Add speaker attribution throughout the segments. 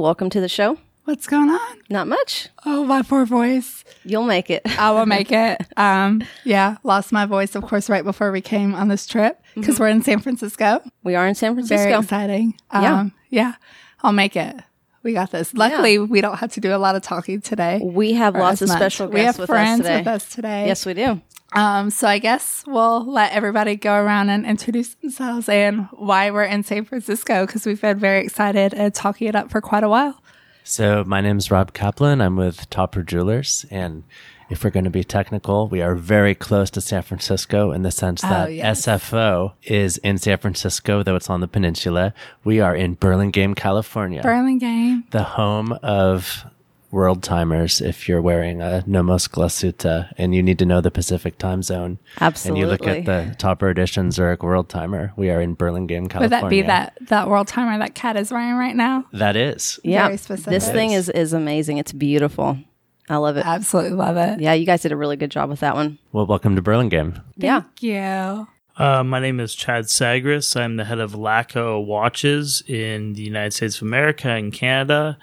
Speaker 1: Welcome to the show.
Speaker 2: What's going on?
Speaker 1: Not much.
Speaker 2: Oh, my poor voice.
Speaker 1: You'll make it.
Speaker 2: I will make it. Um, yeah, lost my voice, of course, right before we came on this trip because we're in San Francisco.
Speaker 1: We are in San Francisco.
Speaker 2: Very exciting. Um,
Speaker 1: Yeah.
Speaker 2: yeah, I'll make it. We got this. Luckily, we don't have to do a lot of talking today.
Speaker 1: We have lots of
Speaker 2: much.
Speaker 1: special
Speaker 2: We have
Speaker 1: guests with
Speaker 2: friends
Speaker 1: us today.
Speaker 2: with us today.
Speaker 1: Yes, we do.
Speaker 2: Um, so I guess we'll let everybody go around and introduce themselves and why we're in San Francisco because we've been very excited and talking it up for quite a while.
Speaker 3: So my name is Rob Kaplan. I'm with Topper Jewelers, and if we're going to be technical, we are very close to San Francisco in the sense that
Speaker 2: yes.
Speaker 3: SFO is in San Francisco, though it's on the peninsula. We are in Burlingame, California,
Speaker 2: Burlingame.
Speaker 3: the home of world timers. If you're wearing a Nomos Glashütte and you need to know the Pacific time zone, Absolutely. and you look at the Topper Edition Zurich World Timer, we are in Burlingame,
Speaker 2: Would
Speaker 3: California.
Speaker 2: Would that be that that world timer that Kat is wearing right now?
Speaker 3: That is.
Speaker 1: Yeah.
Speaker 2: Very specific.
Speaker 1: This thing is is amazing. It's beautiful. I love it.
Speaker 2: Absolutely love it.
Speaker 1: Yeah, you guys did a really good job with that one.
Speaker 3: Well, welcome to Burlingame.
Speaker 1: Yeah.
Speaker 2: Thank you.
Speaker 4: Uh, my name is Chad Sagris. I'm the head of LACO Watches in the United States of America and Canada,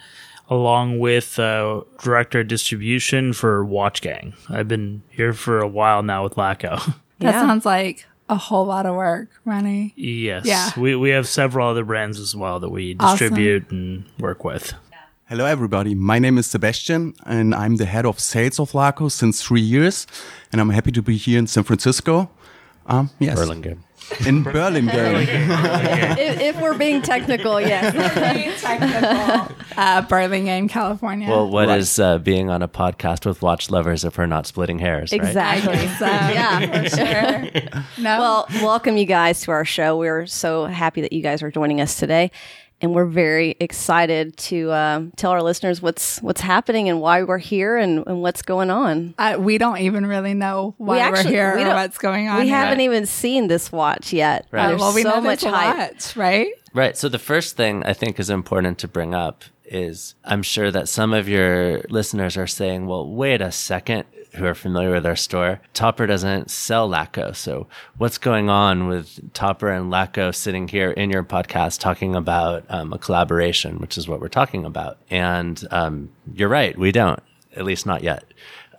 Speaker 4: along with uh, director of distribution for Watch Gang. I've been here for a while now with LACO.
Speaker 2: That
Speaker 1: Yeah.
Speaker 2: sounds like a whole lot of work, Ronnie.
Speaker 4: yes,
Speaker 2: Yeah.
Speaker 4: we we have several other brands as well that we
Speaker 2: Awesome.
Speaker 4: distribute and work with.
Speaker 5: Hello, everybody. My name is Sebastian, and I'm the head of sales of LACO since three years. And I'm happy to be here in San Francisco. Um, yes,
Speaker 3: Burlingame.
Speaker 5: In Burlingame.
Speaker 1: if, if we're being technical, yes.
Speaker 2: uh, Burlingame, California.
Speaker 3: Well, what is uh, being on a podcast with watch lovers if we're not splitting hairs? Right?
Speaker 1: exactly.
Speaker 2: so,
Speaker 1: Yeah.
Speaker 2: for sure. No,
Speaker 1: Well, welcome you guys to our show. We're so happy that you guys are joining us today, and we're very excited to um, tell our listeners what's what's happening and why we're here and, and what's going on.
Speaker 2: I, we don't even really know why we are here
Speaker 1: we
Speaker 2: or what's going on.
Speaker 1: We haven't even seen this watch yet.
Speaker 3: Right.
Speaker 1: There's
Speaker 2: well, we
Speaker 1: so
Speaker 2: know
Speaker 1: much
Speaker 2: there's
Speaker 1: hype.
Speaker 2: lot, right?
Speaker 3: Right. So the first thing I think is important to bring up is I'm sure that some of your listeners are saying, well, wait a second, who are familiar with our store. Topper doesn't sell Laco. So what's going on with Topper and Laco sitting here in your podcast talking about um, a collaboration, which is what we're talking about? And um, you're right. We don't, at least not yet.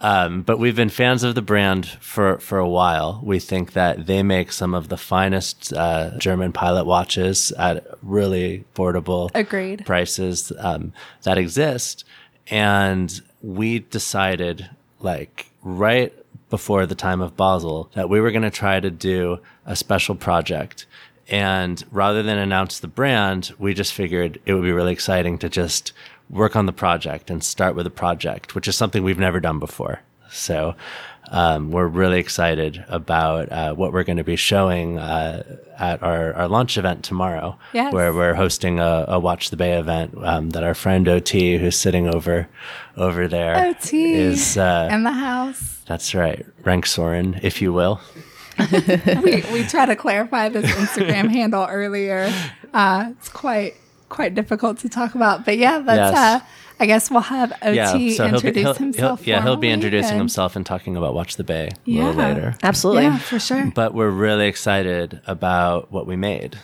Speaker 3: Um, but we've been fans of the brand for, for a while. We think that they make some of the finest uh, German pilot watches at really affordable
Speaker 2: Agreed.
Speaker 3: prices um, that exist. And we decided, like, right before the time of Basel, that we were going to try to do a special project. And rather than announce the brand, we just figured it would be really exciting to just work on the project and start with a project, which is something we've never done before. So um, we're really excited about uh, what we're going to be showing uh, at our, our launch event tomorrow,
Speaker 2: Yes.
Speaker 3: where we're hosting a, a Watch the Bay event um, that our friend OT, who's sitting over over there,
Speaker 2: OT.
Speaker 3: is. Uh,
Speaker 2: in the house.
Speaker 3: that's right, Rank Soren, if you will.
Speaker 2: we, we try to clarify this Instagram handle earlier. Uh, it's quite quite difficult to talk about, but yeah, that's.
Speaker 3: Yes.
Speaker 2: I guess we'll have OT
Speaker 3: yeah, so he'll be,
Speaker 2: introduce
Speaker 3: he'll,
Speaker 2: himself.
Speaker 3: he'll- yeah, he'll be introducing
Speaker 2: and-
Speaker 3: himself and talking about Watch the Bay a
Speaker 2: Yeah.
Speaker 3: little later.
Speaker 1: Absolutely.
Speaker 2: Yeah, for sure.
Speaker 3: But we're really excited about what we made.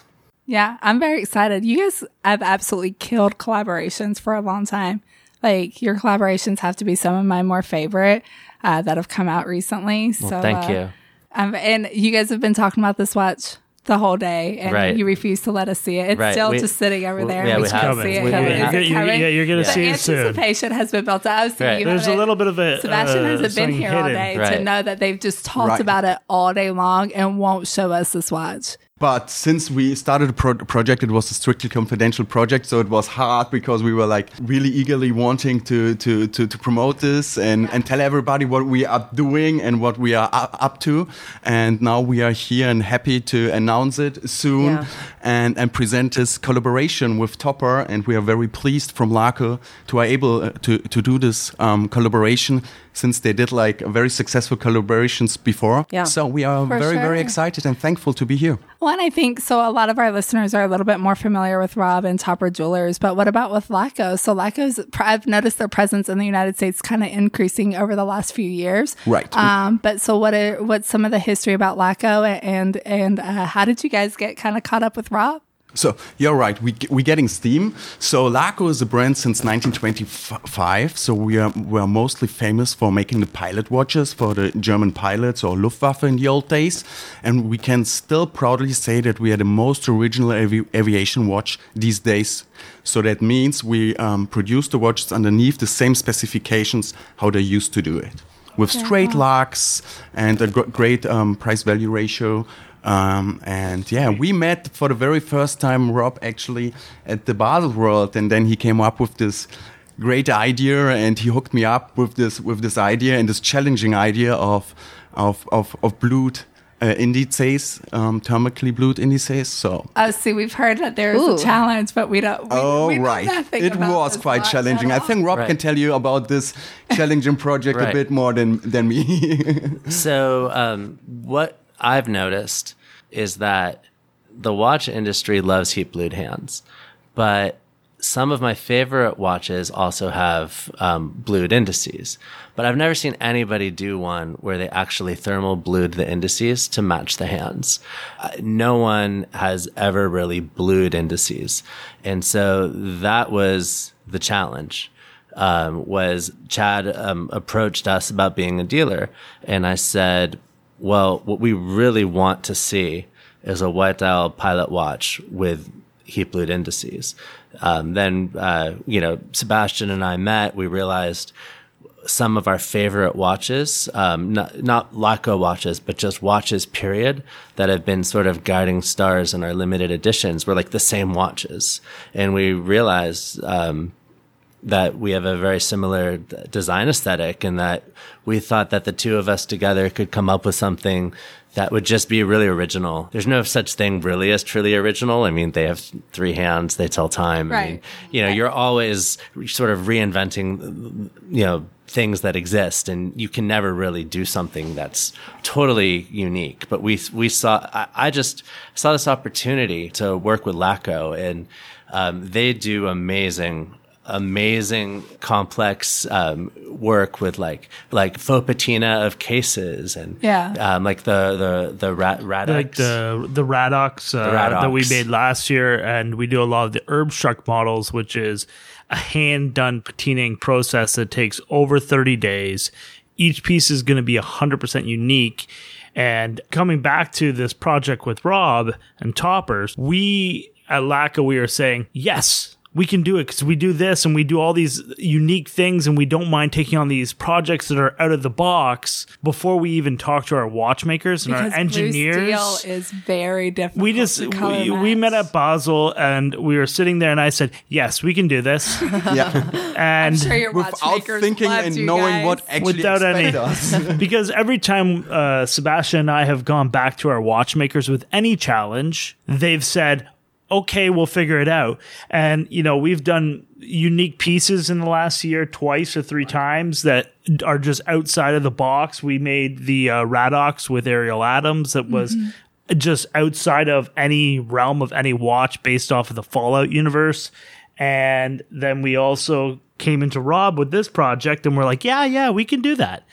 Speaker 2: Yeah, I'm very excited. You guys have absolutely killed collaborations for a long time. Like your collaborations have to be some of my more favorite uh, that have come out recently. so
Speaker 3: Thank
Speaker 2: uh,
Speaker 3: you.
Speaker 2: Um, and you guys have been talking about this watch the whole day, and
Speaker 3: Right.
Speaker 2: you refuse to let us see it. It's
Speaker 3: Right.
Speaker 2: still
Speaker 3: We-
Speaker 2: just sitting over
Speaker 3: we-
Speaker 2: there.
Speaker 3: yeah,
Speaker 2: we
Speaker 3: we
Speaker 2: can't
Speaker 3: have-
Speaker 2: see it.
Speaker 4: We-
Speaker 2: coming.
Speaker 4: we-
Speaker 2: Is
Speaker 4: you're
Speaker 2: it
Speaker 4: gonna- you're-
Speaker 2: coming?
Speaker 4: yeah, you're gonna
Speaker 2: the
Speaker 4: see it soon.
Speaker 2: anticipation has been built up. I was thinking
Speaker 3: Right.
Speaker 4: There's a little bit of it.
Speaker 2: Sebastian
Speaker 4: uh,
Speaker 2: hasn't been
Speaker 4: something
Speaker 2: here all
Speaker 4: hidden.
Speaker 2: day to know that they've just talked
Speaker 5: Right.
Speaker 2: about it all day long and won't show us this watch.
Speaker 5: But since we started a pro- project, it was a strictly confidential project, so it was hard because we were like really eagerly wanting to to to, to promote this and, and tell everybody what we are doing and what we are up to. And now we are here and happy to announce it soon
Speaker 1: Yeah.
Speaker 5: and and present this collaboration with Topper. And we are very pleased from Laco to are able uh, to to do this um, collaboration since they did like very successful collaborations before.
Speaker 1: Yeah.
Speaker 5: So we are
Speaker 2: For
Speaker 5: very very excited and thankful to be here.
Speaker 2: Well, and I think so. A lot of our listeners are a little bit more familiar with Rob and Topper Jewelers, but what about with Laco? So Laco's, I've noticed their presence in the United States kind of increasing over the last few years.
Speaker 5: Right.
Speaker 2: Um, but so what? Are, what's some of the history about Laco and and uh, how did you guys get kind of caught up with Rob?
Speaker 5: So you're right. We we're getting steam. So Laco is a brand since 1925. So we are we are mostly famous for making the pilot watches for the German pilots or Luftwaffe in the old days, and we can still proudly say that we are the most original avi aviation watch these days. So that means we um, produce the watches underneath the same specifications how they used to do it, with straight locks and a gr great um, price value ratio. Um, and yeah, we met for the very first time, Rob, actually at the Basel World, and then he came up with this great idea, and he hooked me up with this with this idea and this challenging idea of of of, of blued uh, indices, um, thermically blued indices. So.
Speaker 2: Oh, see, we've heard that there is
Speaker 1: Ooh.
Speaker 2: a challenge, but we don't. We,
Speaker 5: Oh
Speaker 2: we
Speaker 5: right,
Speaker 2: nothing
Speaker 5: it
Speaker 2: about
Speaker 5: was quite challenging. I think Rob
Speaker 3: Right.
Speaker 5: can tell you about this challenging project a bit more than than me.
Speaker 3: So, um, what I've noticed is that the watch industry loves heat blued hands, but some of my favorite watches also have um, blued indices. But I've never seen anybody do one where they actually thermal blued the indices to match the hands. Uh, no one has ever really blued indices. And so that was the challenge um, was Chad um, approached us about being a dealer, and I said, "Well, what we really want to see is a white dial pilot watch with heat blued indices." Um, then, uh, you know, Sebastian and I met. We realized some of our favorite watches, um, not, not Laco watches, but just watches, period, that have been sort of guiding stars in our limited editions were like the same watches. And we realized, um, that we have a very similar design aesthetic and that we thought that the two of us together could come up with something that would just be really original. There's no such thing really as truly original. I mean, they have three hands, they tell time. I mean, you know, you're always sort of reinventing, you know, things that exist and you can never really do something that's totally unique. But we, we saw, I, I just saw this opportunity to work with Laco and, um, they do amazing amazing complex um, work with like like faux patina of cases and
Speaker 2: Yeah.
Speaker 3: um, like the the the rat
Speaker 4: like the the Radox, uh,
Speaker 3: Radox.
Speaker 4: that we made last year, and we do a lot of the Erbstück models, which is a hand done patinaing process that takes over 30 days. Each piece is going to be 100% unique. And coming back to this project with Rob and Toppers, we at Laco, we are saying, yes, we can do it because we do this and we do all these unique things and we don't mind taking on these projects that are out of the box before we even talk to our watchmakers and
Speaker 2: because
Speaker 4: our engineers
Speaker 2: Blue steel is very difficult.
Speaker 4: we just
Speaker 2: to color
Speaker 4: we, we met at Basel and we were sitting there and I said, "Yes, we can do this."
Speaker 5: yeah,
Speaker 4: And
Speaker 2: sure your
Speaker 5: without
Speaker 2: watchmakers
Speaker 5: thinking and
Speaker 2: you
Speaker 5: knowing
Speaker 2: guys.
Speaker 5: what actually
Speaker 4: Without any-
Speaker 5: us.
Speaker 4: because every time uh, Sebastian and I have gone back to our watchmakers with any challenge, they've said, "Okay, we'll figure it out." And you know, we've done unique pieces in the last year twice or three times that are just outside of the box. We made the uh, Radox with Ariel Adams that was just outside of any realm of any watch based off of the Fallout universe. And then we also came into Rob with this project and we're like, yeah, yeah, we can do that.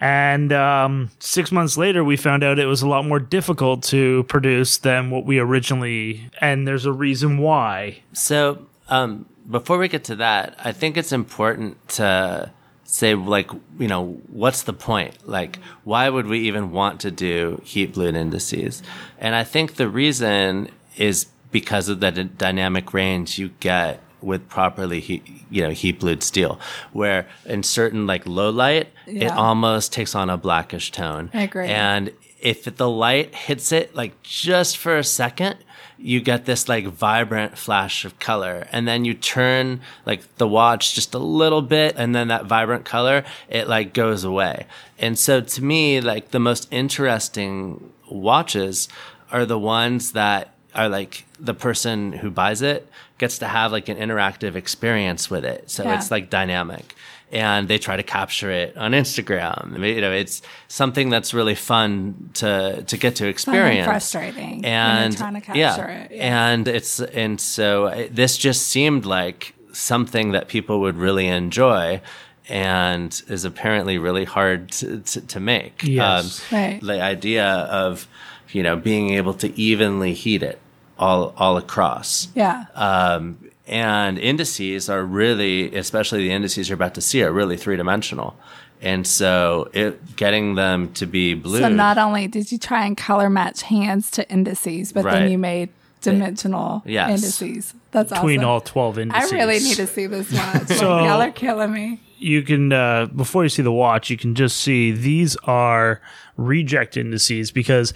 Speaker 4: And um, six months later, we found out it was a lot more difficult to produce than what we originally. And there's a reason why.
Speaker 3: So, um, before we get to that, I think it's important to say, like, you know, what's the point? Like, why would we even want to do heat blued indices? And I think the reason is because of the d- dynamic range you get with properly heat, you know, heat blued steel, where in certain like low light, it almost takes on a blackish tone.
Speaker 2: I agree.
Speaker 3: And if the light hits it like just for a second, you get this like vibrant flash of color. And then you turn like the watch just a little bit and then that vibrant color, it like goes away. And so to me, like the most interesting watches are the ones that are like the person who buys it gets to have like an interactive experience with it. So
Speaker 2: Yeah.
Speaker 3: it's like dynamic and they try to capture it on Instagram. I mean, you know, it's something that's really fun to to get to
Speaker 2: Fun and
Speaker 3: experience.
Speaker 2: frustrating when you're
Speaker 3: And
Speaker 2: trying to capture
Speaker 3: yeah,
Speaker 2: it, yeah.
Speaker 3: and it's and so it, this just seemed like something that people would really enjoy. And is apparently really hard to, to, to make.
Speaker 4: Yes.
Speaker 2: Um, right.
Speaker 3: The idea of, you know, being able to evenly heat it all all across.
Speaker 2: Yeah.
Speaker 3: Um, and indices are really, especially the indices you're about to see, are really three dimensional. And so, it getting them to be blue.
Speaker 2: So not only did you try and color match hands to indices, but
Speaker 3: Right.
Speaker 2: then you made dimensional
Speaker 3: Yes.
Speaker 2: indices. That's
Speaker 4: between
Speaker 2: awesome.
Speaker 4: all 12 indices.
Speaker 2: I really need to see this watch.
Speaker 4: So-
Speaker 2: Y'all are killing me.
Speaker 4: you can uh, before you see the watch you can just see these are reject indices because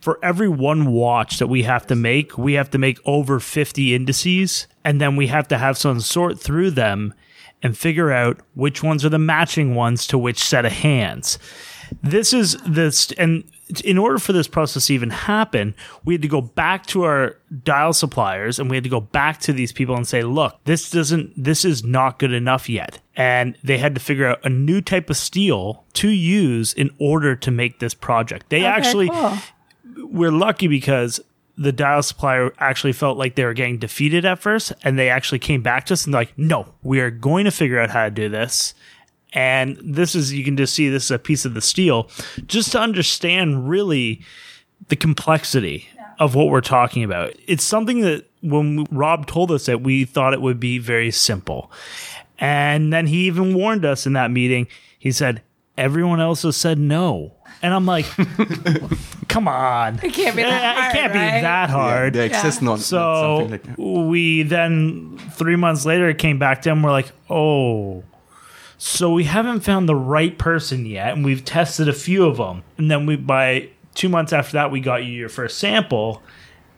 Speaker 4: for every one watch that we have to make we have to make over 50 indices and then we have to have someone sort through them and figure out which ones are the matching ones to which set of hands. This is this and in order for this process to even happen we had to go back to our dial suppliers and we had to go back to these people and say look this doesn't this is not good enough yet. And they had to figure out a new type of steel to use in order to make this project. They actually
Speaker 2: cool.
Speaker 4: We're lucky because the dial supplier actually felt like they were getting defeated at first and they actually came back to us and they're like no we are going to figure out how to do this. And this is you can just see this is a piece of the steel just to understand really the complexity of what we're talking about. It's something that when rob told us that we thought it would be very simple. And then he even warned us in that meeting. He said everyone else has said no and i'm like come on
Speaker 2: It can't be that hard,
Speaker 4: it can't be
Speaker 2: right?
Speaker 4: that hard
Speaker 5: There exists not, not
Speaker 4: so
Speaker 5: something like
Speaker 4: we then three months later came back to him. We're like, oh, so we haven't found the right person yet, and we've tested a few of them. And then we by two months after that, we got you your first sample,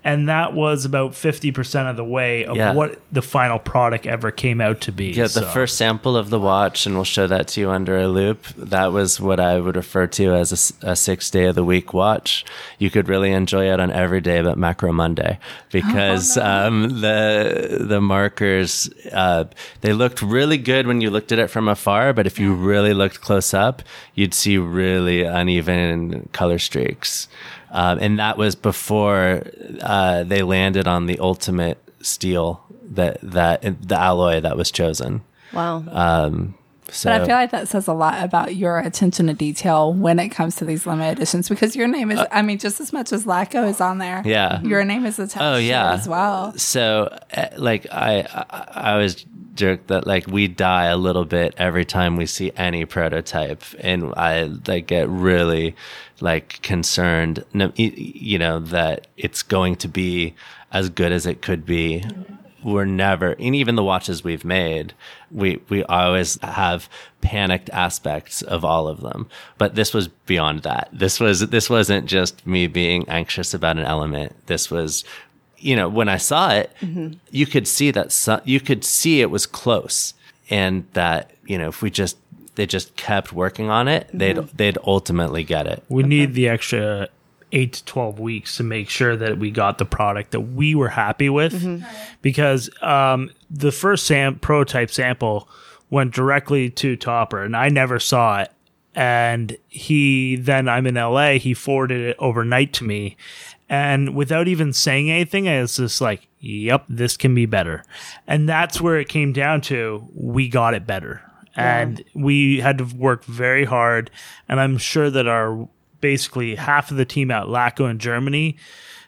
Speaker 4: and that was about fifty percent of the way of
Speaker 3: Yeah.
Speaker 4: what the final product ever came out to be.
Speaker 3: Yeah, the first sample of the watch, and we'll show that to you under a loop. That was what I would refer to as a six day of the week watch. You could really enjoy it on every day but Macro Monday because um, the the markers uh, they looked really good when you looked at it from afar, but if you really looked close up, you'd see really uneven color streaks. Um, and that was before uh, they landed on the ultimate steel that that the alloy that was chosen.
Speaker 1: Wow.
Speaker 3: Um, so
Speaker 2: But I feel like that says a lot about your attention to detail when it comes to these limited editions because your name is, I mean, just as much as Laco is on there.
Speaker 3: Uh, Yeah.
Speaker 2: Your name is attached
Speaker 3: oh yeah
Speaker 2: as well.
Speaker 3: So uh, like I, I I was jerk that like we die a little bit every time we see any prototype, and I like get really like concerned, you know, that it's going to be as good as it could be. We're never, and even the watches we've made, we we always have panicked aspects of all of them. But this was beyond that. This was this wasn't just me being anxious about an element. This was you know, when I saw it, mm-hmm. you could see that so, you could see it was close, and that you know, if we just they just kept working on it, they'd mm-hmm. they'd ultimately get it.
Speaker 4: We need the extra eight to 12 weeks to make sure that we got the product that we were happy with. Mm-hmm. Because um, the first sam- prototype sample went directly to Topper, and I never saw it. And he then, I'm in LA, he forwarded it overnight to me. And without even saying anything, I was just like, yep, this can be better. And that's where it came down to we got it better. And we had to work very hard. And I'm sure that our basically half of the team at Laco in Germany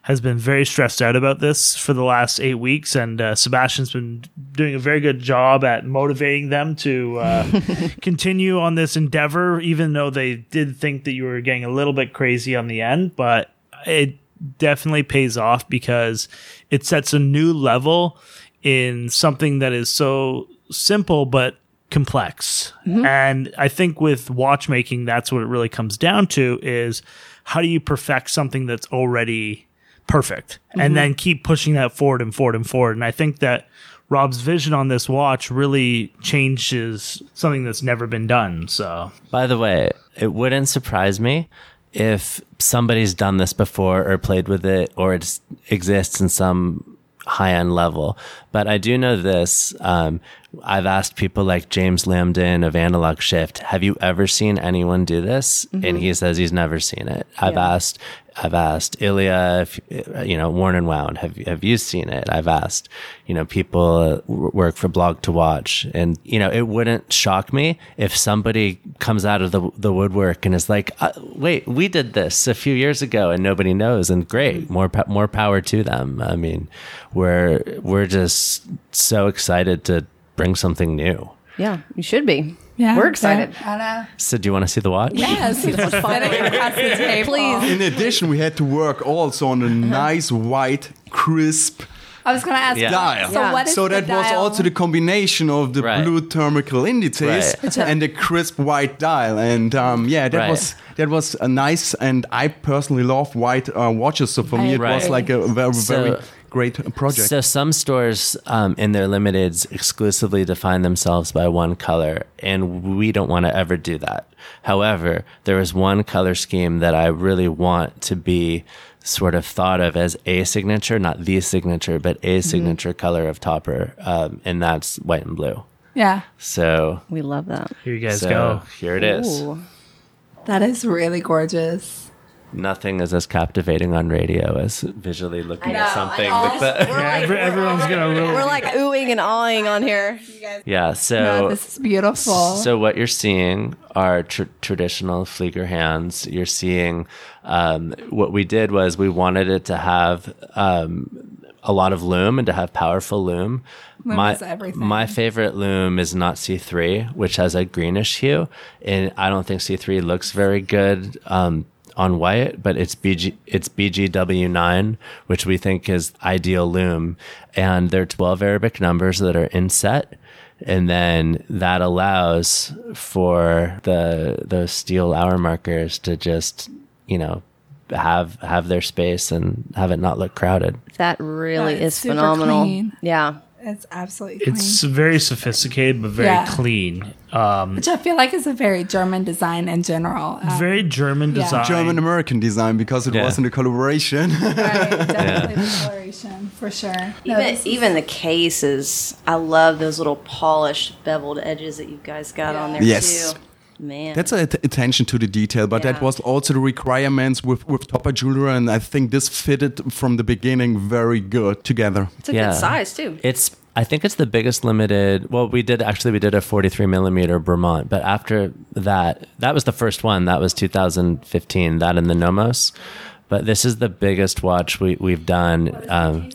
Speaker 4: has been very stressed out about this for the last eight weeks. And uh, Sebastian's been doing a very good job at motivating them to uh, continue on this endeavor, even though they did think that you were getting a little bit crazy on the end. But it definitely pays off because it sets a new level in something that is so simple but complex. Mm-hmm. And I think with watchmaking that's what it really comes down to is how do you perfect something that's already perfect and mm-hmm. then keep pushing that forward and forward and forward. And I think that Rob's vision on this watch really changes something that's never been done. So
Speaker 3: By the way, it wouldn't surprise me if somebody's done this before or played with it or it exists in some high end level. But I do know this. Um, I've asked people like James Lamdin of Analog Shift, have you ever seen anyone do this? And he says he's never seen it. I've
Speaker 1: Yeah.
Speaker 3: asked, I've asked Ilya, if, you know, Worn and Wound, have, have you seen it? I've asked, you know, people uh, work for Blog to Watch. And, you know, it wouldn't shock me if somebody comes out of the, the woodwork and is like, uh, wait, we did this a few years ago and nobody knows. And great, more, more power to them. I mean, we're, we're just so excited to bring something new.
Speaker 1: Yeah, you should be.
Speaker 2: Yeah,
Speaker 1: We're excited.
Speaker 2: I know.
Speaker 3: So do you want to see the watch?
Speaker 2: Yes, it's sitting across the table.
Speaker 1: Please.
Speaker 5: In addition, we had to work also on a nice white, crisp
Speaker 2: I was going to ask.
Speaker 3: Yeah.
Speaker 5: dial.
Speaker 2: So
Speaker 1: Yeah.
Speaker 2: what is
Speaker 5: so
Speaker 2: the
Speaker 5: that was also the combination of the
Speaker 3: Right.
Speaker 5: blue thermical indices
Speaker 3: Right.
Speaker 5: and the crisp white dial and um, yeah that
Speaker 3: Right.
Speaker 5: was that was a nice and i personally love white uh, watches so for me it was like a very
Speaker 3: So-
Speaker 5: very great project
Speaker 3: So some stores um, in their limiteds exclusively define themselves by one color, and we don't want to ever do that. However, there is one color scheme that I really want to be sort of thought of as a signature, not the signature, but a signature color of Topper, um, and that's white and blue.
Speaker 2: Yeah,
Speaker 3: So,
Speaker 1: We love that.
Speaker 4: Here you guys
Speaker 3: so
Speaker 4: go.
Speaker 3: here it is.
Speaker 1: Ooh.
Speaker 2: that is really gorgeous.
Speaker 3: Nothing is as captivating on radio as visually looking
Speaker 1: know,
Speaker 3: at something
Speaker 1: know.
Speaker 3: with the.
Speaker 1: We're like,
Speaker 4: Every- everyone's gonna really.
Speaker 1: we're like oohing and awing on here.
Speaker 3: Yeah,
Speaker 2: No,
Speaker 3: so
Speaker 2: this is beautiful.
Speaker 3: So what you're seeing are tr- traditional Flieger hands. You're seeing um, what we did was we wanted it to have um, a lot of loom and to have powerful loom.
Speaker 2: Loom
Speaker 3: my
Speaker 2: is everything.
Speaker 3: my favorite loom is not C3, which has a greenish hue, and I don't think C3 looks very good. Um, on white, but it's BG it's BGW9, which we think is ideal loom, and there are 12 Arabic numbers that are inset, and then that allows for the those steel hour markers to just you know have have their space and have it not look crowded.
Speaker 1: That really
Speaker 2: Yeah,
Speaker 1: is phenomenal.
Speaker 2: clean.
Speaker 1: Yeah.
Speaker 2: It's absolutely clean.
Speaker 4: It's very sophisticated, but very
Speaker 2: Yeah.
Speaker 4: clean. Um,
Speaker 2: Which I feel like is a very German design in general. Uh,
Speaker 4: very German
Speaker 2: Yeah.
Speaker 4: design.
Speaker 5: german american design because it
Speaker 3: Yeah.
Speaker 5: was in a collaboration
Speaker 2: right, definitely the coloration for sure.
Speaker 1: Even,
Speaker 2: this is-
Speaker 1: even the cases, I love those little polished beveled edges that you guys got on there
Speaker 5: Yes.
Speaker 1: too. Man,
Speaker 5: That's a t- attention to the detail, but that was also the requirements with, with Topper Jewelry, and I think this fitted from the beginning very good together.
Speaker 1: it's a good size too.
Speaker 3: It's I think it's the biggest limited. Well, we did actually we did a 43 millimeter Vermont, but after that, that was the first one. That was 2015. That in the Nomos, but this is the biggest watch we we've done. Um,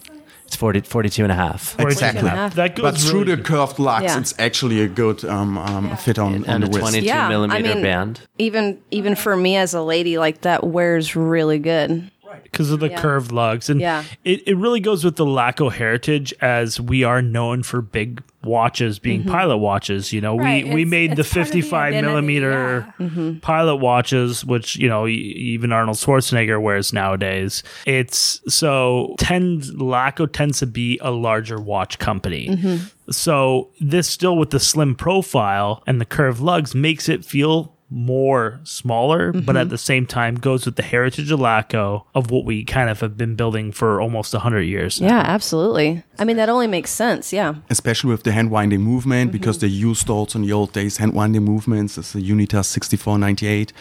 Speaker 3: it's 40, 42 and a half.
Speaker 5: Exactly.
Speaker 1: half.
Speaker 4: That goes
Speaker 5: But through
Speaker 4: really
Speaker 5: the curved lux,
Speaker 1: Yeah.
Speaker 5: it's actually a good um, um, fit on, on
Speaker 3: and
Speaker 5: the
Speaker 3: a
Speaker 5: wrist.
Speaker 3: 22
Speaker 1: Yeah, I
Speaker 3: millimeter
Speaker 1: mean-
Speaker 3: band.
Speaker 1: Even even for me as a lady, like that wears really good.
Speaker 4: because of the
Speaker 1: Yeah.
Speaker 4: curved lugs. And
Speaker 1: Yeah.
Speaker 4: it, it really goes with the Laco heritage as we are known for big watches being mm-hmm. pilot watches. You know,
Speaker 2: Right,
Speaker 4: we, we
Speaker 2: it's-
Speaker 4: made the
Speaker 2: it's part of the
Speaker 4: 55
Speaker 2: identity,
Speaker 4: millimeter mm-hmm. pilot watches, which, you know, even Arnold Schwarzenegger wears nowadays. It's so tends, Laco tends to be a larger watch company. Mm-hmm. So this still with the slim profile and the curved lugs makes it feel more smaller, but at the same time goes with the heritage of Laco of what we kind of have been building for almost 100 years. now.
Speaker 1: Yeah, absolutely. I mean, that only makes sense. Yeah.
Speaker 5: especially with the hand winding movement, because
Speaker 1: Mm-hmm.
Speaker 5: they used also in the old days hand winding movements. as a Unitas 6498,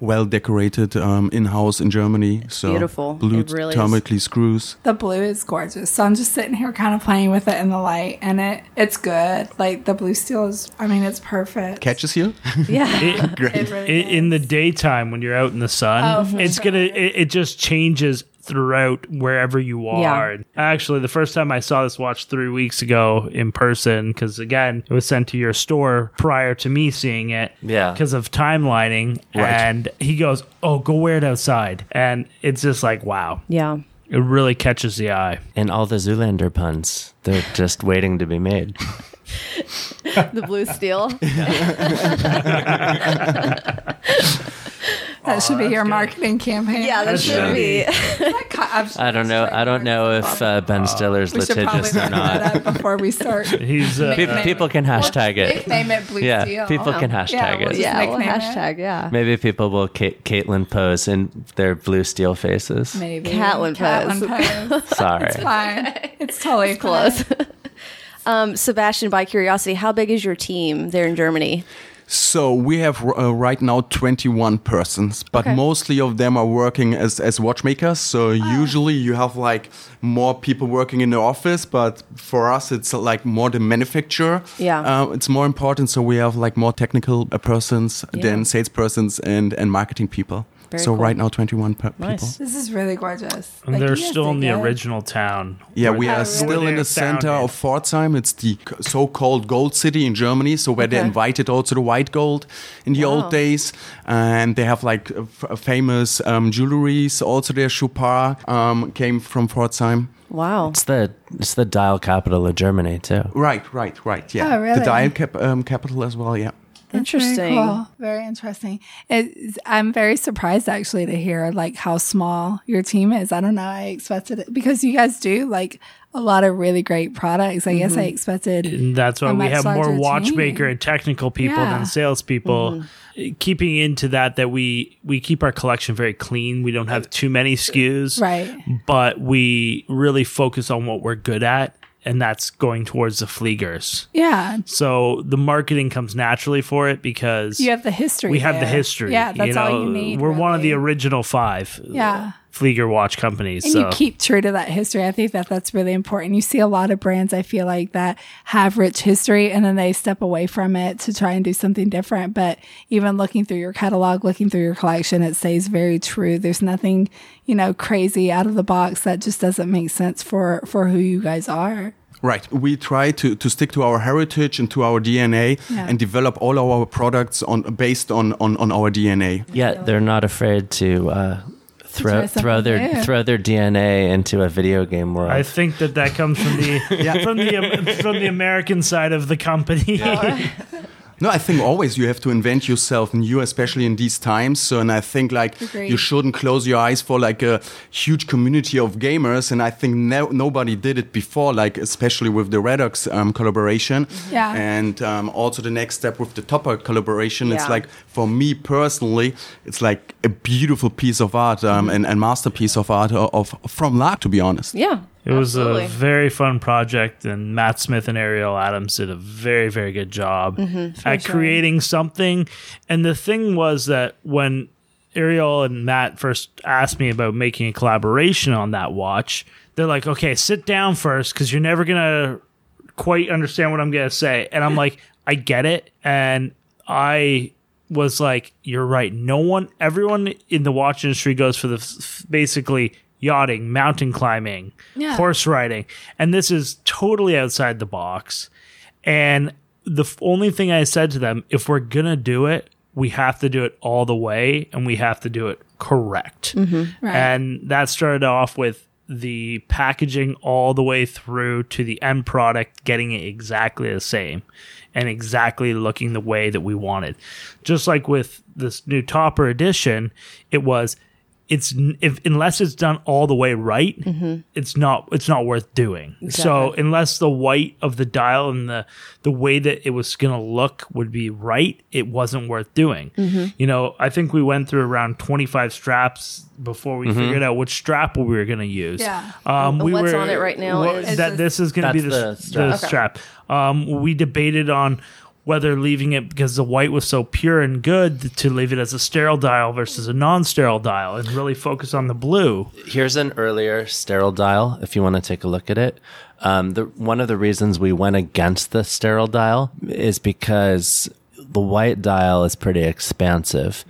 Speaker 5: well decorated um, in house in Germany. so
Speaker 1: beautiful.
Speaker 5: Blue
Speaker 1: It really is.
Speaker 5: thermically screws.
Speaker 2: The blue is gorgeous. So I'm just sitting here kind of playing with it in the light and it it's good. Like the blue steel is I mean it's perfect.
Speaker 5: Catches you?
Speaker 1: Yeah.
Speaker 4: It-
Speaker 5: Great.
Speaker 2: It really
Speaker 4: i- in the daytime when you're out in the sun,
Speaker 2: Oh,
Speaker 4: it's
Speaker 2: sure.
Speaker 4: gonna it, it just changes throughout wherever you are.
Speaker 1: Yeah.
Speaker 4: Actually, the first time I saw this watch three weeks ago in person, because again, it was sent to your store prior to me seeing it.
Speaker 3: Yeah.
Speaker 4: Because of timelining,
Speaker 5: Right.
Speaker 4: and he goes, "Oh, go wear it outside," and it's just like, wow,
Speaker 1: yeah.
Speaker 4: it really catches the eye.
Speaker 3: And all the Zoolander puns, they're just waiting to be made.
Speaker 1: The blue steel.
Speaker 2: that should be your marketing campaign.
Speaker 1: Yeah, that should
Speaker 4: should
Speaker 1: be.
Speaker 3: I don't know. I don't know if uh, Ben Stiller's
Speaker 2: we
Speaker 3: litigious or not.
Speaker 2: that before we start.
Speaker 4: He's uh,
Speaker 3: Pe- people can hashtag it.
Speaker 2: Nickname it blue
Speaker 3: Yeah,
Speaker 2: steel.
Speaker 3: people can hashtag
Speaker 2: Yeah,
Speaker 3: it.
Speaker 2: we'll just
Speaker 1: yeah, well,
Speaker 2: nickname it.
Speaker 1: hashtag, yeah.
Speaker 3: Maybe people will Kate, Caitlin pose in their blue steel faces.
Speaker 2: Maybe
Speaker 1: Catlin pose.
Speaker 2: pose.
Speaker 3: Sorry.
Speaker 2: It's fine. It's totally
Speaker 1: Close. Um, Sebastian, by curiosity, how big is your team there in Germany?
Speaker 5: So we have uh, right now 21 persons, but
Speaker 1: Okay.
Speaker 5: mostly of them are working as, as watchmakers. So usually you have like more people working in the office, but for us it's like more the manufacturer.
Speaker 1: Yeah.
Speaker 5: Uh, it's more important. So we have like more technical uh, persons
Speaker 1: Yeah.
Speaker 5: than salespersons and, and marketing people.
Speaker 1: Very
Speaker 5: so
Speaker 1: cool.
Speaker 5: right now 21 per-
Speaker 1: Nice.
Speaker 5: people.
Speaker 2: This is really gorgeous.
Speaker 4: And
Speaker 2: Like,
Speaker 4: they're still in the
Speaker 2: good.
Speaker 4: original town.
Speaker 5: Yeah, we are
Speaker 4: where
Speaker 5: still in the center
Speaker 4: founded.
Speaker 5: of Pforzheim. It's the so-called Gold City in Germany. So where they
Speaker 1: Okay.
Speaker 5: invited also the white gold in the
Speaker 1: Wow.
Speaker 5: old days, and they have like uh, f- famous um, jewelries. Also, their Chopard um, came from Pforzheim.
Speaker 1: Wow.
Speaker 3: It's the it's the dial capital of Germany too.
Speaker 5: Right, right, right. Yeah,
Speaker 2: Oh, really?
Speaker 5: the dial cap- um, capital as well. Yeah.
Speaker 2: That's very
Speaker 1: Interesting.
Speaker 2: cool. Very interesting. It's, I'm very surprised actually to hear like how small your team is. I don't know. I expected it because you guys do like a lot of really great products. I guess I mm-hmm. expected.
Speaker 4: And that's why we have more watchmaker
Speaker 2: team.
Speaker 4: and technical people
Speaker 2: Yeah.
Speaker 4: than salespeople. Mm-hmm. Keeping into that, that we we keep our collection very clean. We don't have too many SKUs,
Speaker 2: Right.
Speaker 4: But we really focus on what we're good at, and that's going towards the Fliegers.
Speaker 2: Yeah.
Speaker 4: So the marketing comes naturally for it because
Speaker 2: You have the history.
Speaker 4: we have the history.
Speaker 2: Yeah. That's
Speaker 4: you know,
Speaker 2: all you need.
Speaker 4: We're one of the original five.
Speaker 2: Yeah.
Speaker 4: Flieger watch companies.
Speaker 2: And
Speaker 4: so
Speaker 2: you keep true to that history. I think that that's really important. You see a lot of brands, I feel like, that have rich history and then they step away from it to try and do something different. But even looking through your catalog, looking through your collection, it stays very true. There's nothing, you know, crazy out of the box that just doesn't make sense for, for who you guys are.
Speaker 5: Right. We try to, to stick to our heritage and to our DNA
Speaker 2: Yeah.
Speaker 5: and develop all our products on based on, on, on our DNA.
Speaker 3: Yeah, they're not afraid to uh, throw throw their
Speaker 2: new.
Speaker 3: throw their DNA into a video game world.
Speaker 4: I think that that comes from the from the from the American side of the company.
Speaker 5: No, I think always you have to invent yourself new, especially in these times. So, and I think like
Speaker 2: Agreed.
Speaker 5: you shouldn't close your eyes for like a huge community of gamers. And I think no, nobody did it before, like especially with the Redox um, collaboration.
Speaker 2: Yeah.
Speaker 5: And um, also the next step with the Topper collaboration. It's like for me personally, it's like a beautiful piece of art um, and, and masterpiece of art of, of from Laco, to be honest.
Speaker 1: Yeah.
Speaker 4: It was
Speaker 1: absolutely.
Speaker 4: a very fun project, and Matt Smith and Ariel Adams did a very, very good job mm-hmm, at
Speaker 2: sure.
Speaker 4: creating something. And the thing was that when Ariel and Matt first asked me about making a collaboration on that watch, they're like, okay, sit down first because you're never going to quite understand what I'm going to say. And I'm like, I get it. And I was like, you're right. No one, everyone in the watch industry goes for the f- basically yachting, mountain climbing,
Speaker 2: Yeah.
Speaker 4: horse riding. And this is totally outside the box. And the only thing I said to them, if we're going to do it, we have to do it all the way and we have to do it correct. Mm-hmm.
Speaker 2: Right.
Speaker 4: And that started off with the packaging all the way through to the end product getting it exactly the same and exactly looking the way that we wanted. Just like with this new topper edition, it was it's if unless it's done all the way right, it's not it's not worth doing. So unless the white of the dial and the the way that it was going to look would be right, it wasn't worth doing. You know, I think we went through around 25 straps before we figured out which strap we were going to use.
Speaker 2: Yeah.
Speaker 4: Um,
Speaker 1: And what's on it right now
Speaker 4: wha-
Speaker 1: is-
Speaker 4: that this is going to be the,
Speaker 3: That's
Speaker 4: s-
Speaker 3: the
Speaker 4: the
Speaker 3: strap.
Speaker 4: strap. Um, we debated on whether leaving it because the white was so pure and good to leave it as a sterile dial versus a non-sterile dial and really focus on the blue.
Speaker 3: Here's an earlier sterile dial if you want to take a look at it. Um, the, one of the reasons we went against the sterile dial is because the white dial is pretty expansive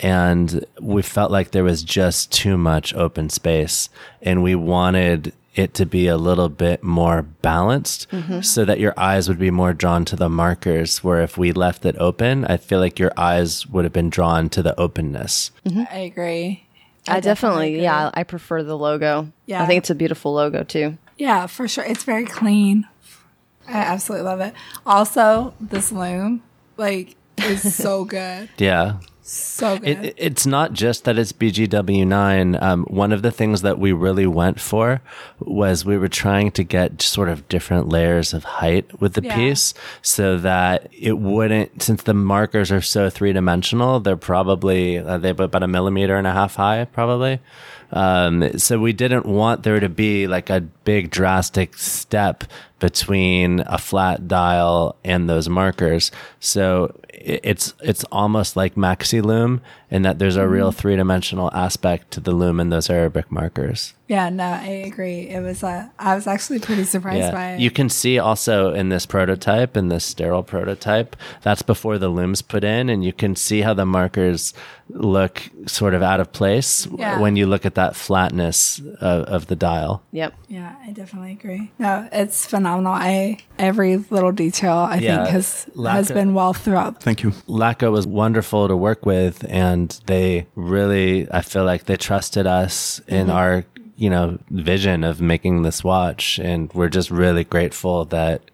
Speaker 3: and we felt like there was just too much open space and we wanted it to be a little bit more balanced mm-hmm. so that your eyes would be more drawn to the markers where if we left it open i feel like your eyes would have been drawn to the openness mm-hmm.
Speaker 2: I agree.
Speaker 1: I definitely,
Speaker 2: agree.
Speaker 1: yeah, I prefer the logo.
Speaker 2: Yeah.
Speaker 1: I think it's a beautiful logo too.
Speaker 2: Yeah, for sure. It's very clean. I absolutely love it. Also, this loom, like, is so good.
Speaker 3: yeah
Speaker 2: So good.
Speaker 3: It, it's not just that it's BGW9. Um, one of the things that we really went for was we were trying to get sort of different layers of height with the
Speaker 2: Yeah.
Speaker 3: piece so that it wouldn't, since the markers are so three dimensional, they're probably, uh, they're about a millimeter and a half high, probably. Um, so we didn't want there to be like a big drastic step between a flat dial and those markers. So it's it's almost like maxi loom in that there's a real three dimensional aspect to the loom in those Arabic markers.
Speaker 2: Yeah, no, I agree. It was, uh, I was actually pretty surprised by it.
Speaker 3: You can see also in this prototype, in this sterile prototype, that's before the loom's put in, and you can see how the markers look sort of out of place
Speaker 2: Yeah.
Speaker 3: when you look at that flatness of, of the dial.
Speaker 1: Yep.
Speaker 2: Yeah, I definitely agree. No, it's phenomenal. I every little detail I
Speaker 3: Yeah,
Speaker 2: think has
Speaker 3: lack
Speaker 2: has been well throughout.
Speaker 5: Thank you.
Speaker 3: Laco was wonderful to work with, and they really, I feel like they trusted us in mm-hmm. our, you know, vision of making this watch, and we're just really grateful that,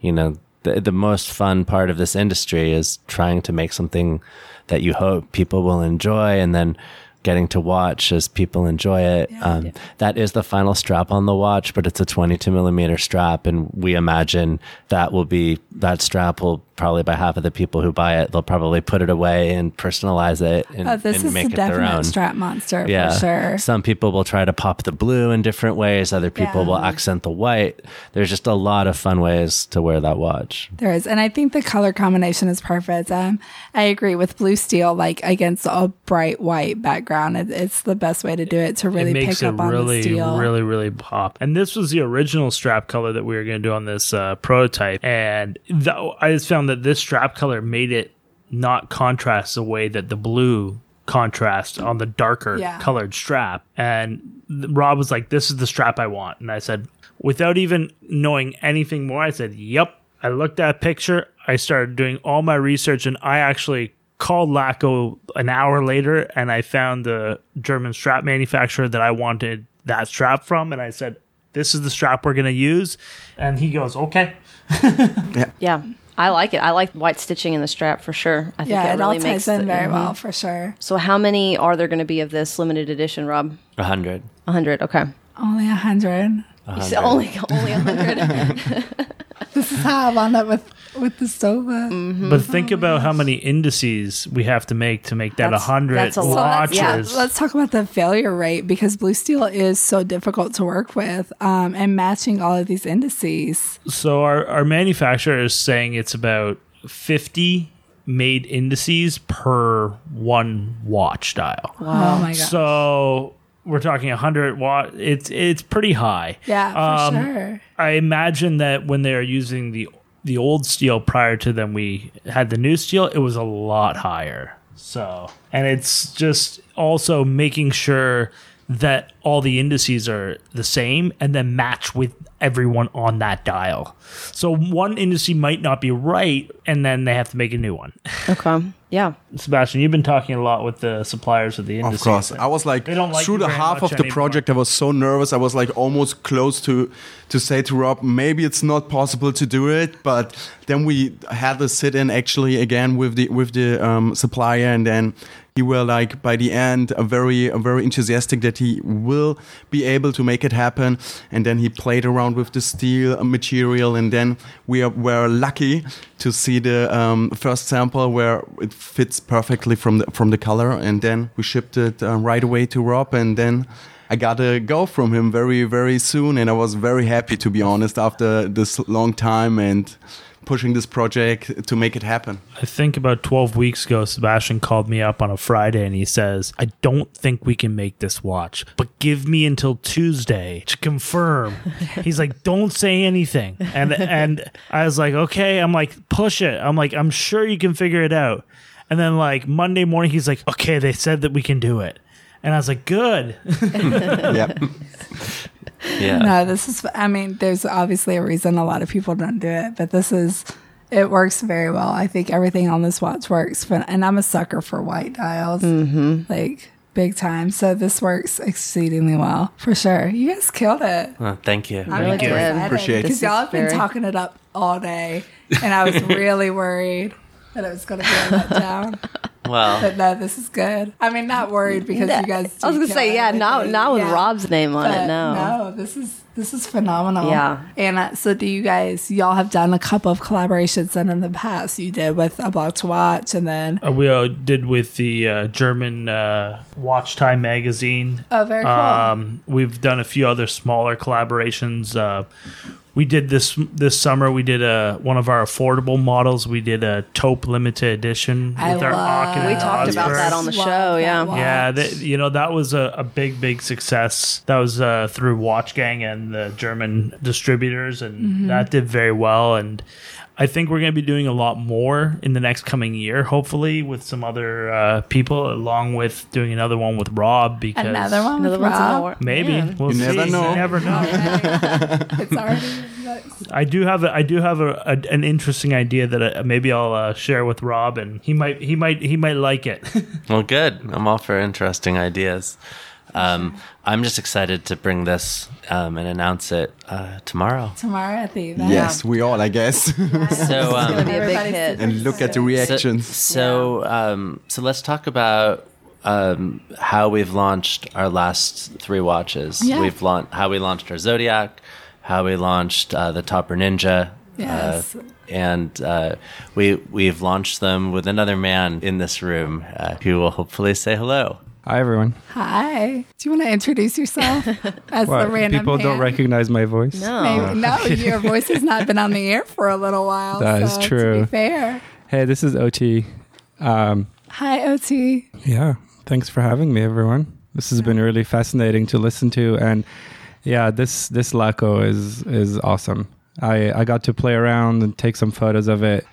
Speaker 3: you know, the the most fun part of this industry is trying to make something that you hope people will enjoy, and then getting to watch as people enjoy it. Um, That is the final strap on the watch, but it's a 22 millimeter strap, and we imagine that will be that strap will probably by half of the people who buy it, they'll probably put it away and personalize it and,
Speaker 2: Oh, this
Speaker 3: and
Speaker 2: is a
Speaker 3: make it their own.
Speaker 2: strap monster
Speaker 3: Yeah,
Speaker 2: for sure.
Speaker 3: Some people will try to pop the blue in different ways. Other people
Speaker 2: Yeah.
Speaker 3: will accent the white. There's just a lot of fun ways to wear that watch.
Speaker 2: There is, and I think the color combination is perfect. Um, I agree with blue steel, like against a bright white background. It, it's the best way to do it to really
Speaker 4: it makes
Speaker 2: pick
Speaker 4: it
Speaker 2: up on
Speaker 4: really,
Speaker 2: the steel.
Speaker 4: really, really pop. And this was the original strap color that we were going to do on this uh, prototype. And th- I just found that this strap color made it not contrast the way that the blue contrast on the darker
Speaker 2: Yeah.
Speaker 4: colored strap. And th- Rob was like, "This is the strap I want." And I said, without even knowing anything more, I said, "Yep." I looked at a picture. I started doing all my research, and I actually called Laco an hour later, and I found the German strap manufacturer that I wanted that strap from, and I said, "This is the strap we're going to use," and he goes, "Okay."
Speaker 1: yeah. Yeah. I like it. I like white stitching in the strap for sure. I think
Speaker 2: yeah,
Speaker 1: it
Speaker 2: it,
Speaker 1: really
Speaker 2: all
Speaker 1: makes
Speaker 2: ties in
Speaker 1: the-
Speaker 2: very
Speaker 1: Mhm.
Speaker 2: well for sure.
Speaker 1: So, how many are there going to be of this limited edition, Rob?
Speaker 3: A hundred.
Speaker 1: A hundred. Okay.
Speaker 2: Only a hundred.
Speaker 3: A
Speaker 1: You said
Speaker 3: hundred.
Speaker 1: only only a hundred.
Speaker 2: This is how I wound up with with the Stowa.
Speaker 1: Mm-hmm.
Speaker 4: But think about how many indices we have to make to make that a
Speaker 1: That's-
Speaker 4: hundred
Speaker 1: that's a lot.
Speaker 4: watches.
Speaker 1: Yeah,
Speaker 2: Let's talk about the failure rate because blue steel is so difficult to work with, um, and matching all of these indices.
Speaker 4: So our, our manufacturer is saying it's about 50 made indices per one watch dial.
Speaker 2: Oh my god!
Speaker 4: So we're talking 100 watt. It's it's pretty high.
Speaker 2: yeah, for
Speaker 4: um,
Speaker 2: sure.
Speaker 4: I imagine that when they are using the the old steel prior to then we had the new steel, it was a lot higher. So, and it's just also making sure that all the indices are the same and then match with everyone on that dial. So one indice might not be right and then they have to make a new one.
Speaker 1: okay. Yeah.
Speaker 4: Sebastian, you've been talking a lot with the suppliers of the
Speaker 5: industry.
Speaker 4: Of
Speaker 5: course, I was like
Speaker 4: like
Speaker 5: through the half of the
Speaker 4: anymore.
Speaker 5: project. I was so nervous. I was like almost close to to say to Rob, maybe it's not possible to do it. But then we had the sit in actually again with the with the um, supplier, and then he were like by the end a very a very enthusiastic that he will be able to make it happen. And then he played around with the steel material, and then we are, were lucky to see the um, first sample where it fits perfectly from the from the color, and then we shipped it uh, right away to Rob, and then. I got a go from him very, very soon, and I was very happy to be honest after this long time and pushing this project to make it happen.
Speaker 4: I think about 12 weeks ago, Sebastian called me up on a Friday and he says, I don't think we can make this watch, but give me until Tuesday to confirm. He's like, don't say anything. And, and I was like, okay. I'm like, push it. I'm like, I'm sure you can figure it out. And then like Monday morning, he's like, okay, they said that we can do it. And I was like, good.
Speaker 5: yeah.
Speaker 3: Yeah.
Speaker 2: No, this is. I mean, there's obviously a reason a lot of people don't do it, but this is. It works very well. I think everything on this watch works, but, and I'm a sucker for white dials, mm-hmm. like big time. So this works exceedingly well for sure. You guys killed it.
Speaker 3: Oh, thank you.
Speaker 2: I'm
Speaker 1: Really
Speaker 2: really
Speaker 1: good.
Speaker 2: excited
Speaker 5: Appreciate it.
Speaker 2: because y'all have been
Speaker 1: very-
Speaker 2: talking it up all day, and I was really worried that it was going to be a letdown.
Speaker 3: Well,
Speaker 2: But no, this is good. I mean, not worried because you guys.
Speaker 1: I was gonna say, yeah, not
Speaker 2: everything.
Speaker 1: not with
Speaker 2: Yeah.
Speaker 1: Rob's name on
Speaker 2: But
Speaker 1: it. No.
Speaker 2: no, this is this is phenomenal.
Speaker 1: Yeah.
Speaker 2: And uh, so, do you guys? Y'all have done a couple of collaborations, and in the past, you did with a blog to watch, and then
Speaker 4: Uh, we uh, did with the uh, German uh, Watch Time magazine.
Speaker 2: oh, very cool.
Speaker 4: Um, we've done a few other smaller collaborations. We did this this summer. We did a one of our affordable models. We did a taupe limited edition
Speaker 2: I
Speaker 4: with our
Speaker 2: love-
Speaker 1: We
Speaker 4: and
Speaker 1: talked about that on the show.
Speaker 2: that
Speaker 1: Yeah.
Speaker 2: watch.
Speaker 4: Yeah, that, you know that was a, a big, big success. That was uh, through Watch Gang and the German distributors, and
Speaker 2: Mm-hmm.
Speaker 4: that did very well. And I think we're going to be doing a lot more in the next coming year, hopefully, with some other uh, people, along with doing another one with Rob. Because
Speaker 2: Another one with
Speaker 1: one's in the
Speaker 2: Rob.
Speaker 4: maybe
Speaker 1: Man.
Speaker 4: we'll
Speaker 5: You
Speaker 4: see.
Speaker 5: never know.
Speaker 4: You never know.
Speaker 2: It's already.
Speaker 4: I do have a, I do have a, a, an interesting idea that I, maybe I'll uh, share with Rob, and he might he might he might like it.
Speaker 3: Well, good. I'm all for interesting ideas. Um, I'm just excited to bring this um, and announce it uh, tomorrow.
Speaker 2: Tomorrow at the event.
Speaker 5: Yes, we all, I guess.
Speaker 3: So,
Speaker 1: It's gonna
Speaker 3: um,
Speaker 1: be a big hit.
Speaker 5: and look at the
Speaker 3: so,
Speaker 5: reactions.
Speaker 3: so, um, so let's talk about um, how we've launched our last three watches.
Speaker 2: Yeah.
Speaker 3: We've launched how we launched our Zodiac, how we launched uh, the Topper Ninja.
Speaker 2: Yes.
Speaker 3: Uh, and uh, we we've launched them with another man in this room uh, who will hopefully say hello.
Speaker 6: Hi, everyone.
Speaker 2: Hi. Do you want to introduce yourself as
Speaker 6: What,
Speaker 2: the random
Speaker 6: people don't recognize my voice?
Speaker 1: No.
Speaker 2: Maybe, no, your voice has not been on the air for a little while.
Speaker 6: That is
Speaker 2: so To
Speaker 6: true.
Speaker 2: be fair.
Speaker 6: Hey, this is OT. Um,
Speaker 2: Hi, OT.
Speaker 6: yeah, thanks for having me, everyone. This has been really fascinating to listen to, and yeah, this this Laco is is awesome. I I got to play around and take some photos of it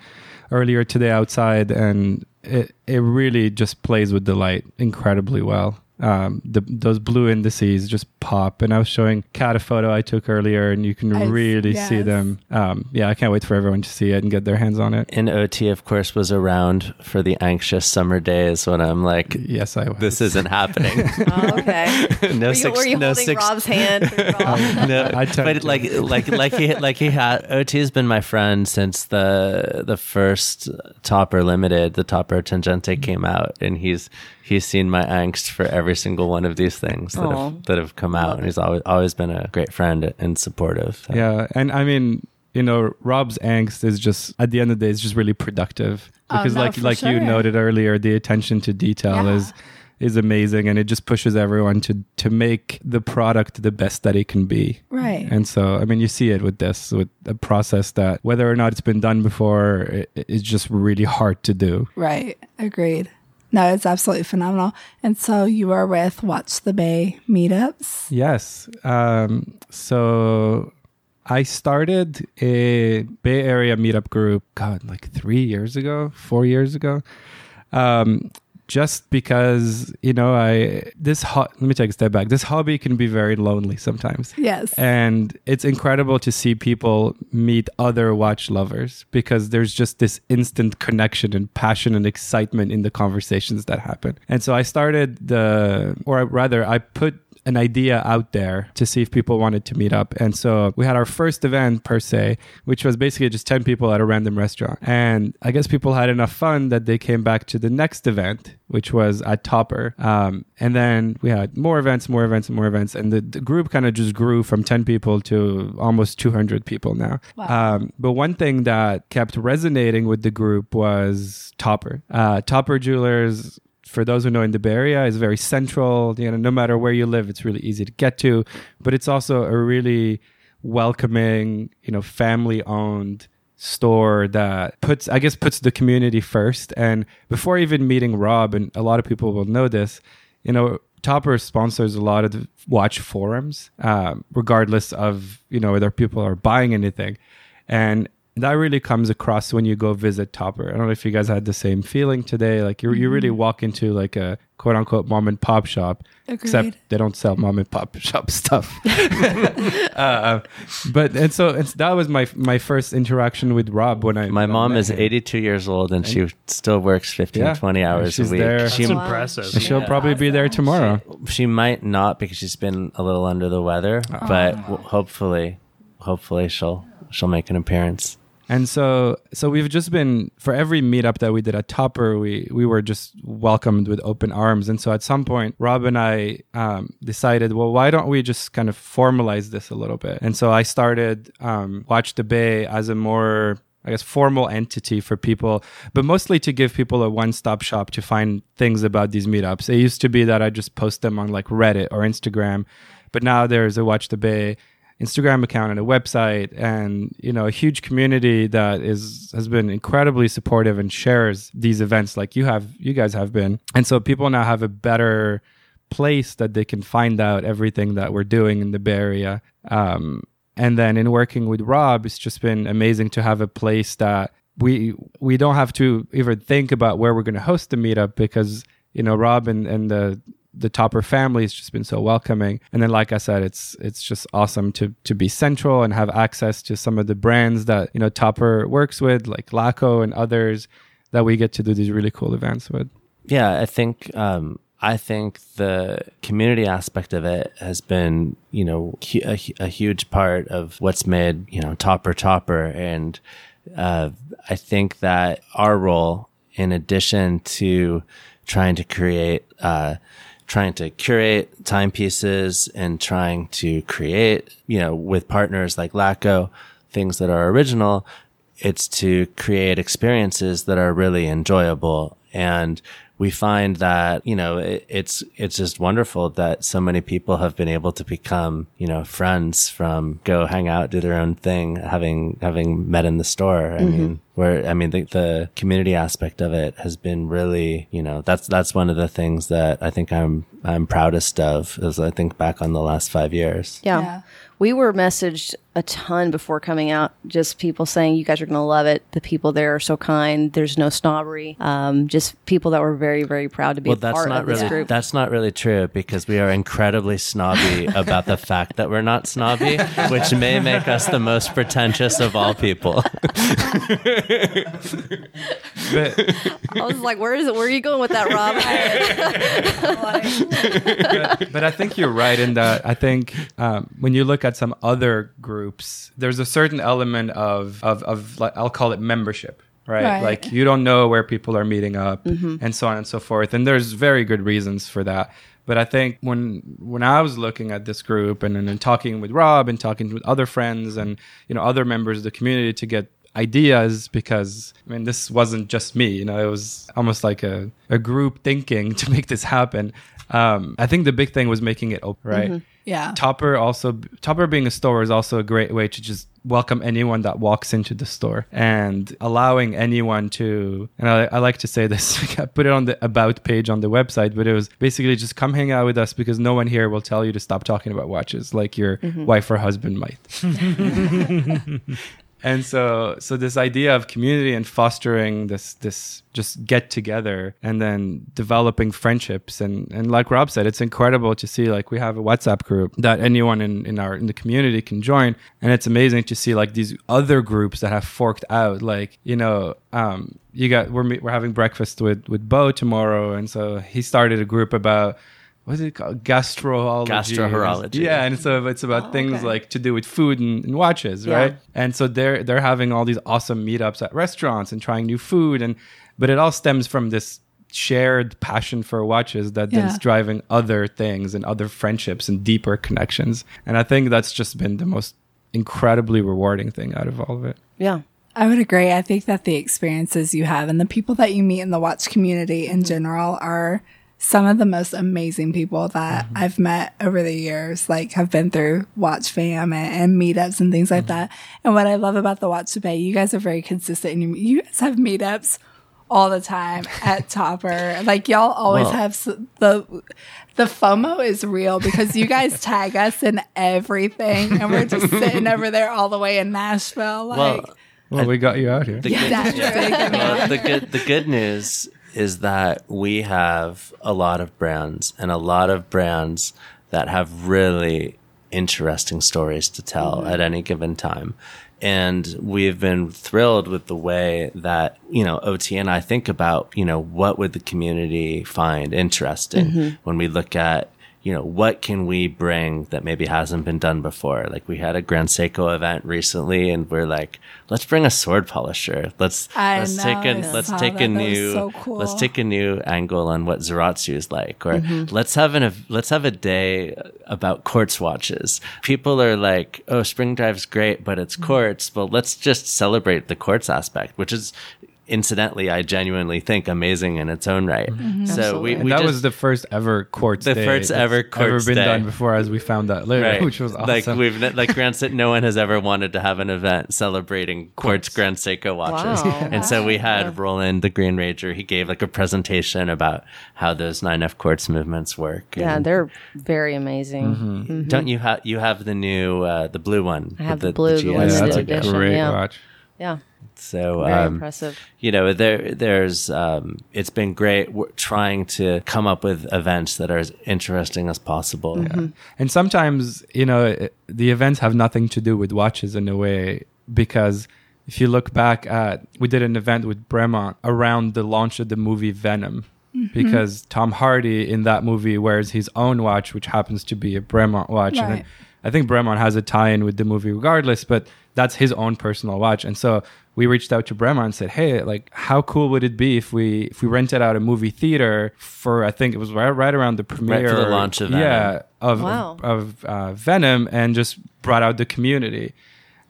Speaker 6: earlier today outside, and it it really just plays with the light incredibly well. Um, the, those blue indices just pop, and I was showing Kat a photo I took earlier, and you can
Speaker 2: I-
Speaker 6: really see them. Um, yeah, I can't wait for everyone to see it and get their hands on it.
Speaker 3: And OT, of course, was around for the anxious summer days when I'm like,
Speaker 6: Yes, I was.
Speaker 3: this isn't happening.
Speaker 1: Oh, okay.
Speaker 3: no
Speaker 1: were you,
Speaker 3: six,
Speaker 1: were you
Speaker 3: no
Speaker 1: holding
Speaker 3: six,
Speaker 1: Rob's hand? through Rob?
Speaker 3: no,
Speaker 6: I tend
Speaker 3: but
Speaker 6: to.
Speaker 3: like like like he like he had OT has been my friend since the the first Topper Limited, the Topper Tangente came out, and he's he's seen my angst for every single one of these things that
Speaker 1: Aw.
Speaker 3: have that have come out, and he's always always been a great friend and supportive. So.
Speaker 6: Yeah, and I mean, you know, Rob's angst is just at the end of the day, it's just really productive
Speaker 2: Oh,
Speaker 6: because,
Speaker 2: no,
Speaker 6: like
Speaker 2: for
Speaker 6: like you noted earlier, the attention to detail
Speaker 2: Yeah.
Speaker 6: is is amazing, and it just pushes everyone to to make the product the best that it can be.
Speaker 2: Right.
Speaker 6: And so, I mean, you see it with this, with a process that whether or not it's been done before, it, it's just really hard to do.
Speaker 2: Right. Agreed. No, it's absolutely phenomenal. And so you are with Watch the Bay meetups.
Speaker 6: Yes. Um, so I started a Bay Area meetup group, God, like three years ago, four years ago. Um, just because, you know, I, this, ho- let me take a step back. This hobby can be very lonely sometimes.
Speaker 2: Yes.
Speaker 6: And it's incredible to see people meet other watch lovers because there's just this instant connection and passion and excitement in the conversations that happen. And so I started the, or rather, I put an idea out there to see if people wanted to meet up. And so we had our first event per se, which was basically just 10 people at a random restaurant. And I guess people had enough fun that they came back to the next event, which was at Topper. Um, and then we had more events, more events, and more events. And the, the group kind of just grew from 10 people to almost 200 people now.
Speaker 2: Wow.
Speaker 6: Um, but one thing that kept resonating with the group was Topper. Uh, Topper Jewelers for those who know in the Bay Area is very central. You know, no matter where you live, it's really easy to get to. But it's also a really welcoming, you know, family owned store that puts I guess puts the community first. And before even meeting Rob, and a lot of people will know this, you know, Topper sponsors a lot of the watch forums, um, regardless of you know whether people are buying anything, and that really comes across when you go visit Topper. I don't know if you guys had the same feeling today. Like you, you really walk into like a quote unquote mom and pop shop, except they don't sell mom and pop shop stuff. uh, but and so it's, that was my my first interaction with Rob when I
Speaker 3: My mom is
Speaker 6: him.
Speaker 3: 82 years old and she still works 15,
Speaker 6: Yeah.
Speaker 3: 20 hours
Speaker 6: She's
Speaker 3: a week.
Speaker 6: there.
Speaker 3: She,
Speaker 4: That's
Speaker 1: Wow.
Speaker 4: impressive.
Speaker 6: And she'll
Speaker 3: Yeah.
Speaker 6: probably be there tomorrow.
Speaker 3: she might not because she's been a little under the weather, but w- hopefully, hopefully she'll she'll make an appearance.
Speaker 6: And so, so we've just been for every meetup that we did at Topper, we we were just welcomed with open arms. And so, at some point, Rob and I um, decided, well, why don't we just kind of formalize this a little bit? And so, I started um, Watch the Bay as a more I guess formal entity for people, but mostly to give people a one-stop shop to find things about these meetups. It used to be that I just post them on like Reddit or Instagram, but now there's a Watch the Bay Instagram account and a website, and you know a huge community that is has been incredibly supportive and shares these events like you have, you guys have been, and so people now have a better place that they can find out everything that we're doing in the Bay Area. Um, and then in working with Rob, it's just been amazing to have a place that we we don't have to even think about where we're going to host the meetup because you know Rob and, and the the Topper family has just been so welcoming. And then, like I said, it's it's just awesome to to be central and have access to some of the brands that you know Topper works with, like Laco and others, that we get to do these really cool events with.
Speaker 3: Yeah, I think um, I think the community aspect of it has been, you know, a, a huge part of what's made, you know, Topper Topper. And uh, I think that our role, in addition to trying to create, uh, trying to curate timepieces and trying to create, you know, with partners like Laco, things that are original, it's to create experiences that are really enjoyable. And we find that you know it, it's it's just wonderful that so many people have been able to become you know friends from go hang out do their own thing having having met in the store. I mm-hmm. mean, where I mean the, the community aspect of it has been really you know that's that's one of the things that I think I'm I'm proudest of as I think back on the last five years.
Speaker 1: yeah. yeah we were messaged a ton before coming out, just people saying, you guys are going to love it. The people there are so kind. There's no snobbery. Um, just people that were very, very proud to be
Speaker 3: well,
Speaker 1: a
Speaker 3: that's
Speaker 1: part
Speaker 3: not
Speaker 1: of
Speaker 3: really,
Speaker 1: this group.
Speaker 3: That's not really true because we are incredibly snobby about the fact that we're not snobby, which may make us the most pretentious of all people.
Speaker 1: but, I was like, where is it? Where are you going with that,
Speaker 6: Rob? but, but, I think you're right in that. I think um, when you look at some other groups, there's a certain element of of, of like, I'll call it membership. Right? right? Like you don't know where people are meeting up mm-hmm. and so on and so forth. And there's very good reasons for that. But I think when when I was looking at this group and, and, and talking with Rob and talking with other friends and you know other members of the community to get ideas because I mean this wasn't just me, you know, it was almost like a, a group thinking to make this happen. Um, I think the big thing was making it open, right? Mm-hmm.
Speaker 2: Yeah.
Speaker 6: Topper also Topper being a store is also a great way to just welcome anyone that walks into the store and allowing anyone to and I, I like to say this I put it on the about page on the website but it was basically just come hang out with us because no one here will tell you to stop talking about watches like your mm-hmm. wife or husband might and so so this idea of community and fostering this this just get together and then developing friendships. And and like rob said it's incredible to see like we have a whatsapp group that anyone in in our in the community can join. And it's amazing to see like these other groups that have forked out. Like you know um you got we're we're having breakfast with with bo tomorrow. And so he started a group about what's it called? Gastrology.
Speaker 3: Gastrohorology.
Speaker 6: Yeah, and so it's about oh, things okay. like to do with food and, and watches, yeah. right? And so they're they're having all these awesome meetups at restaurants and trying new food, and but it all stems from this shared passion for watches that yeah. then's driving other things and other friendships and deeper connections. And I think that's just been the most incredibly rewarding thing out of all of it.
Speaker 1: Yeah.
Speaker 2: I would agree. I think that the experiences you have and the people that you meet in the watch community in general are some of the most amazing people that mm-hmm. I've met over the years, like have been through Watch Fam and, and meetups and things like mm-hmm. that. And what I love about the Watch Bay, you guys are very consistent and you, you guys have meetups all the time at Topper. Like y'all always well, have the the FOMO is real because you guys tag us in everything, and we're just sitting over there all the way in Nashville. Like,
Speaker 6: well, well we got you out here.
Speaker 3: The, yeah, good, yeah. well, the good the good news is that we have a lot of brands and a lot of brands that have really interesting stories to tell mm-hmm. at any given time. And we've been thrilled with the way that, you know, OT and I think about, you know, what would the community find interesting mm-hmm. when we look at you know, what can we bring that maybe hasn't been done before? Like we had a Grand Seiko event recently and we're like, let's bring a sword polisher. Let's
Speaker 2: I
Speaker 3: let's
Speaker 2: know,
Speaker 3: take a let's take that. a new
Speaker 2: so cool.
Speaker 3: let's take a new angle on what Zaratsu is like. Or mm-hmm. let's have an let's have a day about quartz watches. People are like, oh, spring drive's great, but it's mm-hmm. quartz. Well, let's just celebrate the quartz aspect, which is incidentally, I genuinely think amazing in its own right. So we,
Speaker 1: Mm-hmm. Absolutely.
Speaker 3: we
Speaker 6: And that
Speaker 3: just,
Speaker 6: was the first ever quartz
Speaker 3: The
Speaker 6: day
Speaker 3: first
Speaker 6: that's
Speaker 3: ever
Speaker 6: ever been
Speaker 3: day.
Speaker 6: done before, as we found out later,
Speaker 3: Right.
Speaker 6: which was awesome.
Speaker 3: Like we've like Grant said, no one has ever wanted to have an event celebrating quartz Grand Seiko watches,
Speaker 1: Wow.
Speaker 3: and so we had Roland, the Green Ranger. He gave like a presentation about how those 9F quartz movements work.
Speaker 1: Yeah,
Speaker 3: and-
Speaker 1: they're very amazing.
Speaker 3: Don't you have you have the new uh, the blue one?
Speaker 1: I have
Speaker 3: with
Speaker 1: the blue, the
Speaker 3: GS
Speaker 1: limited
Speaker 6: yeah, that's a
Speaker 1: edition,
Speaker 6: great
Speaker 1: yeah.
Speaker 6: watch.
Speaker 1: Yeah,
Speaker 3: So
Speaker 1: very
Speaker 3: um,
Speaker 1: impressive.
Speaker 3: you know there there's um, it's been great w- trying to come up with events that are as interesting as possible
Speaker 1: Mm-hmm.
Speaker 6: And sometimes, you know, the events have nothing to do with watches in a way because if you look back at, we did an event with Bremont around the launch of the movie Venom. Because Tom Hardy in that movie wears his own watch, which happens to be a Bremont watch. And I think Bremont has a tie-in with the movie regardless, but that's his own personal watch. And so we reached out to Bremont and said, "Hey, like, how cool would it be if we if we rented out a movie theater for I think it was right, right around the premiere,
Speaker 3: for the launch of Venom.
Speaker 6: yeah, of
Speaker 1: Wow.
Speaker 6: of, of uh, Venom, and just brought out the community."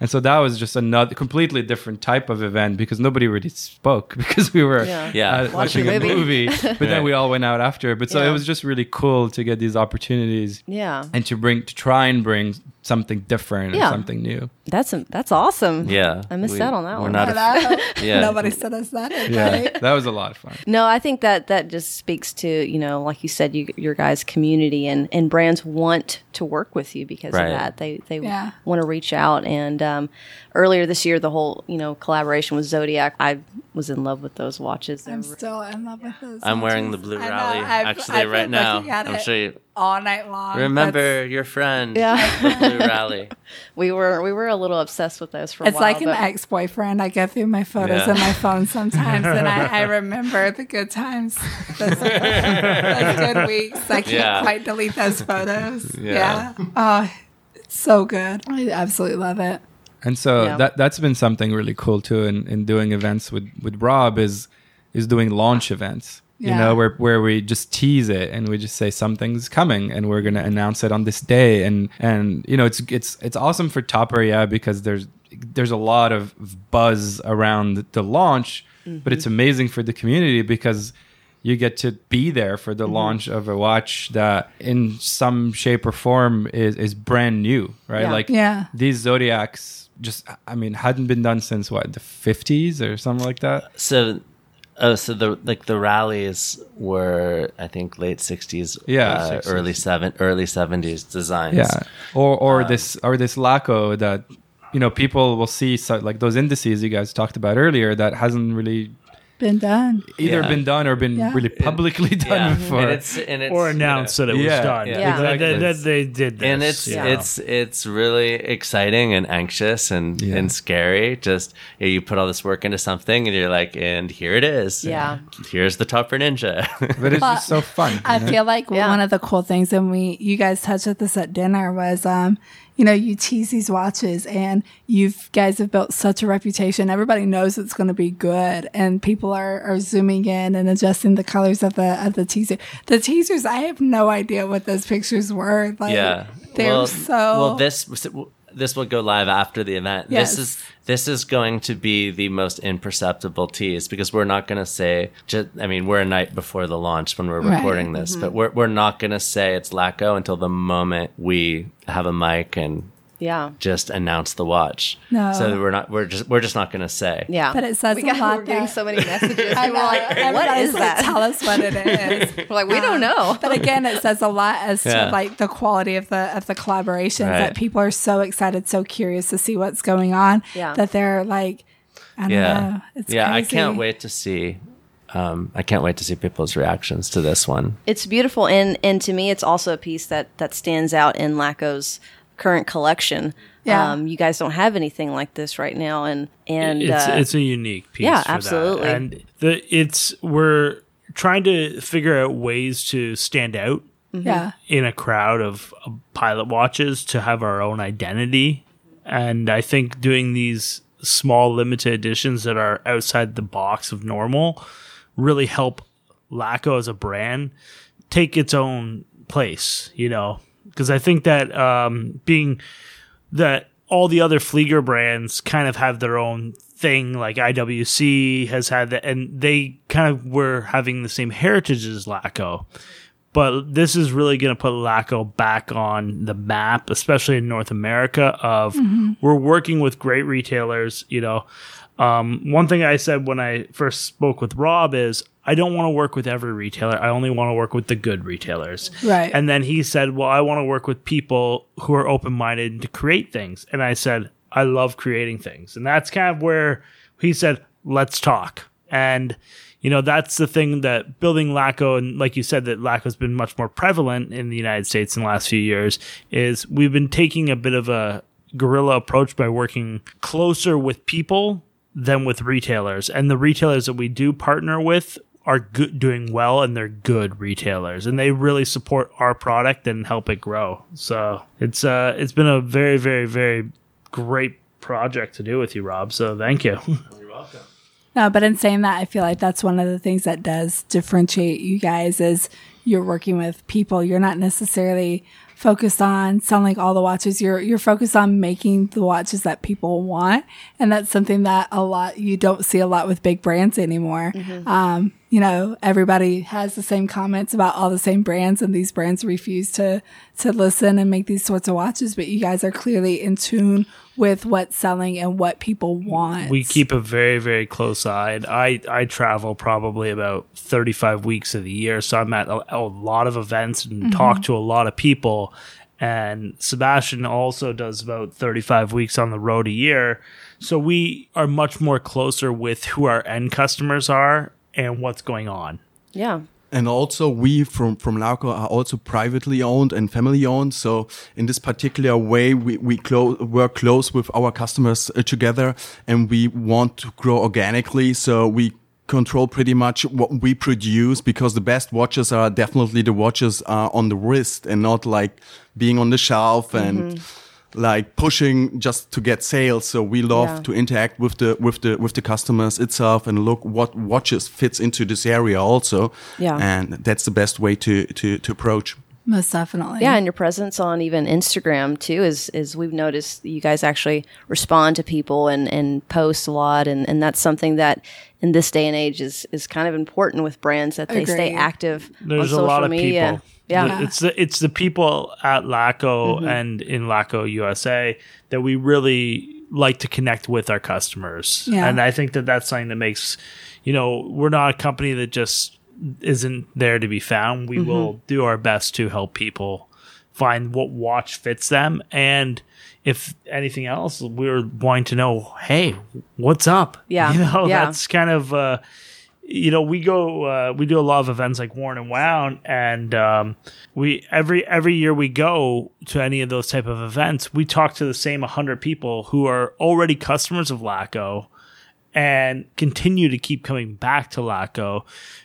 Speaker 6: And so that was just another completely different type of event because nobody really spoke because we were
Speaker 1: Yeah.
Speaker 3: Yeah.
Speaker 6: uh,
Speaker 1: Watching
Speaker 6: watching
Speaker 1: a
Speaker 6: a
Speaker 1: movie.
Speaker 6: movie, but then we all went out after. But so
Speaker 1: Yeah.
Speaker 6: it was just really cool to get these opportunities
Speaker 1: Yeah,
Speaker 6: and to bring to try and bring something different
Speaker 1: Yeah.
Speaker 6: or something new.
Speaker 1: that's that's awesome.
Speaker 3: yeah
Speaker 1: I missed
Speaker 3: we-
Speaker 1: out on that
Speaker 3: we're
Speaker 1: one.
Speaker 3: not a, yeah
Speaker 2: Nobody said us that.
Speaker 6: Yeah, that was a lot of fun.
Speaker 1: No, I think that that just speaks to you know, like you said, you, your guys' community and and brands want to work with you because
Speaker 3: Right.
Speaker 1: of that. They they
Speaker 2: Yeah.
Speaker 1: want to reach out. And um, earlier this year, the whole you know collaboration with Zodiac, I was in love with those watches.
Speaker 2: I'm still in love with those.
Speaker 3: I'm wearing the blue
Speaker 2: I know,
Speaker 3: rally
Speaker 2: I've-
Speaker 3: actually
Speaker 2: I've
Speaker 3: right now
Speaker 2: looking
Speaker 3: I'm
Speaker 2: it
Speaker 3: sure you
Speaker 2: all night long.
Speaker 3: remember your friend
Speaker 1: Yeah.
Speaker 3: the blue rally
Speaker 1: we were we were a little obsessed with those for a
Speaker 2: It's
Speaker 1: while.
Speaker 2: like an ex boyfriend. I go through my photos
Speaker 3: Yeah.
Speaker 2: on my phone sometimes, and I, I remember the good times, those, those good weeks. I can't
Speaker 3: Yeah.
Speaker 2: quite delete those photos.
Speaker 3: Yeah.
Speaker 2: Yeah. Oh, it's so good. I absolutely love it.
Speaker 6: And so
Speaker 1: Yeah.
Speaker 6: that that's been something really cool too in, in doing events with, with Rob is is doing launch events. You know, where where we just tease it and we just say something's coming and we're gonna announce it on this day and and you know it's it's it's awesome for Topper, yeah, because there's there's a lot of buzz around the launch, but it's mm-hmm. amazing for the community because you get to be there for the mm-hmm. launch of a watch that in some shape or form is, is brand new, right?
Speaker 1: Yeah.
Speaker 6: Like
Speaker 2: Yeah.
Speaker 6: these zodiacs just i mean hadn't been done since what the 50s or something like that
Speaker 3: so oh so the like the rallies were i think late 60s
Speaker 6: Yeah,
Speaker 3: uh,
Speaker 6: 60s.
Speaker 3: early seven early 70s designs
Speaker 6: yeah or or this or this laco that you know people will see so, like those indices you guys talked about earlier that hasn't really
Speaker 2: Been done.
Speaker 6: either
Speaker 3: Yeah.
Speaker 6: been done or been
Speaker 2: Yeah.
Speaker 6: really publicly done
Speaker 3: yeah
Speaker 6: before
Speaker 3: and it's and it's
Speaker 4: or
Speaker 3: you
Speaker 4: announced
Speaker 3: know,
Speaker 4: that it was
Speaker 6: Yeah,
Speaker 4: done.
Speaker 3: yeah.
Speaker 1: Yeah.
Speaker 4: That- that-
Speaker 6: Exactly.
Speaker 4: that they did this.
Speaker 3: and it's
Speaker 4: you know.
Speaker 3: it's it's really exciting and anxious and
Speaker 6: Yeah.
Speaker 3: and scary. Just you, know, you put all this work into something, and you're like, and here it is.
Speaker 1: Yeah.
Speaker 3: here's the Topper Ninja.
Speaker 6: but it's just so fun
Speaker 2: I
Speaker 6: you know?
Speaker 2: feel like
Speaker 1: Yeah.
Speaker 2: one of the cool things, and we you guys touched at this at dinner, was um, you know, you tease these watches, and you guys have built such a reputation. Everybody knows it's going to be good, and people are are zooming in and adjusting the colors of the of the teaser. The teasers, I have no idea what those pictures were. Like,
Speaker 3: yeah,
Speaker 2: they're
Speaker 3: well,
Speaker 2: so
Speaker 3: well. This this will go live after the event.
Speaker 2: Yes.
Speaker 3: This is this is going to be the most imperceptible tease because we're not going to say. Just, I mean, we're a night before the launch when we're
Speaker 2: Right.
Speaker 3: recording this, mm-hmm. but we're we're not going to say it's Laco until the moment we have a mic and
Speaker 1: yeah.
Speaker 3: just announce the watch.
Speaker 2: No.
Speaker 3: So we're not. We're just. We're just not going to say.
Speaker 1: Yeah,
Speaker 2: But it says
Speaker 1: we
Speaker 2: a
Speaker 1: got,
Speaker 2: lot
Speaker 1: We're getting so many messages.
Speaker 2: I
Speaker 1: People
Speaker 2: know.
Speaker 1: like, what
Speaker 2: Everybody's
Speaker 1: is
Speaker 2: like,
Speaker 1: that?
Speaker 2: Tell us what it is.
Speaker 1: We're like, we don't know.
Speaker 2: But again, it says a lot as
Speaker 3: Yeah.
Speaker 2: to like the quality of the of the collaborations
Speaker 3: Right.
Speaker 2: that people are so excited, so curious to see what's going on.
Speaker 1: Yeah.
Speaker 2: That they're like, I don't
Speaker 3: Yeah.
Speaker 2: know. It's
Speaker 3: yeah. I can't wait to see. Um, I can't wait to see people's reactions to this one.
Speaker 1: it's beautiful and and to me it's also a piece that that stands out in Laco's current collection
Speaker 2: Yeah.
Speaker 1: um you guys don't have anything like this right now and and
Speaker 4: it's
Speaker 1: uh,
Speaker 4: it's a unique piece.
Speaker 1: yeah,
Speaker 4: for that.
Speaker 1: absolutely.
Speaker 4: And the it's we're trying to figure out ways to stand out
Speaker 2: Yeah.
Speaker 4: in a crowd of, of pilot watches to have our own identity. And I think doing these small limited editions that are outside the box of normal really help Laco as a brand take its own place, you know, because I think that um, being that all the other Flieger brands kind of have their own thing. Like IWC has had that, and they kind of were having the same heritage as Laco. But this is really going to put Laco back on the map, especially in North America. Of we're working with great retailers. You know, um, one thing I said when I first spoke with Rob is I don't want to work with every retailer. I only want to work with the good retailers.
Speaker 2: Right.
Speaker 4: And then he said, Well, I want to work with people who are open minded to create things. And I said, I love creating things. And that's kind of where he said, Let's talk. And, you know, that's the thing that building LACO, and like you said, that LACO has been much more prevalent in the United States in the last few years, is we've been taking a bit of a guerrilla approach by working closer with people than with retailers. And the retailers that we do partner with are good, doing well, and they're good retailers, and they really support our product and help it grow. So it's uh, it's been a very, very, very great project to do with you, Rob. So thank you. You're welcome.
Speaker 2: No, but in saying that, I feel like that's one of the things that does differentiate you guys is you're working with people. You're not necessarily focused on selling all the watches. You're you're focused on making the watches that people want, and that's something that a lot you don't see a lot with big brands anymore. Um, you know, everybody has the same comments about all the same brands, and these brands refuse to to listen and make these sorts of watches. But you guys are clearly in tune with what's selling and what people want.
Speaker 4: we keep a very, very close eye. And I I travel probably about thirty five weeks of the year, so I'm at a, a lot of events and mm-hmm. talk to a lot of people. And Sebastian also does about 35 weeks on the road a year. So we are much more closer with who our end customers are and what's going on.
Speaker 1: Yeah.
Speaker 5: And also, we from from Laco are also privately owned and family owned. So, in this particular way, we we clo- work close with our customers uh, together, and we want to grow organically. So we control pretty much what we produce because the best watches are definitely the watches are on the wrist and not like being on the shelf and like pushing just to get sales so we love
Speaker 1: Yeah.
Speaker 5: to interact with the with the with the customers itself and look what watches fits into this area also
Speaker 1: Yeah.
Speaker 5: and that's the best way to to to approach
Speaker 2: Most definitely.
Speaker 1: Yeah, and your presence on even Instagram too is is we've noticed you guys actually respond to people and and post a lot, and and that's something that in this day and age is is kind of important with brands that they stay active
Speaker 4: There's
Speaker 1: on
Speaker 4: a
Speaker 1: social
Speaker 4: lot of
Speaker 1: media.
Speaker 4: people.
Speaker 1: Yeah. Mm-hmm.
Speaker 4: It's the it's the people at Laco and in Laco USA that we really like to connect with our customers.
Speaker 2: Yeah.
Speaker 4: And I think that that's something that makes, you know, we're not a company that just isn't there to be found. We will do our best to help people find what watch fits them and if anything else we're wanting to know hey what's up
Speaker 1: Yeah.
Speaker 4: you know
Speaker 1: Yeah.
Speaker 4: that's kind of uh you know we go uh, we do a lot of events like Worn and Wound and um, we every every year we go to any of those type of events we talk to the same 100 people who are already customers of Laco and continue to keep coming back to Laco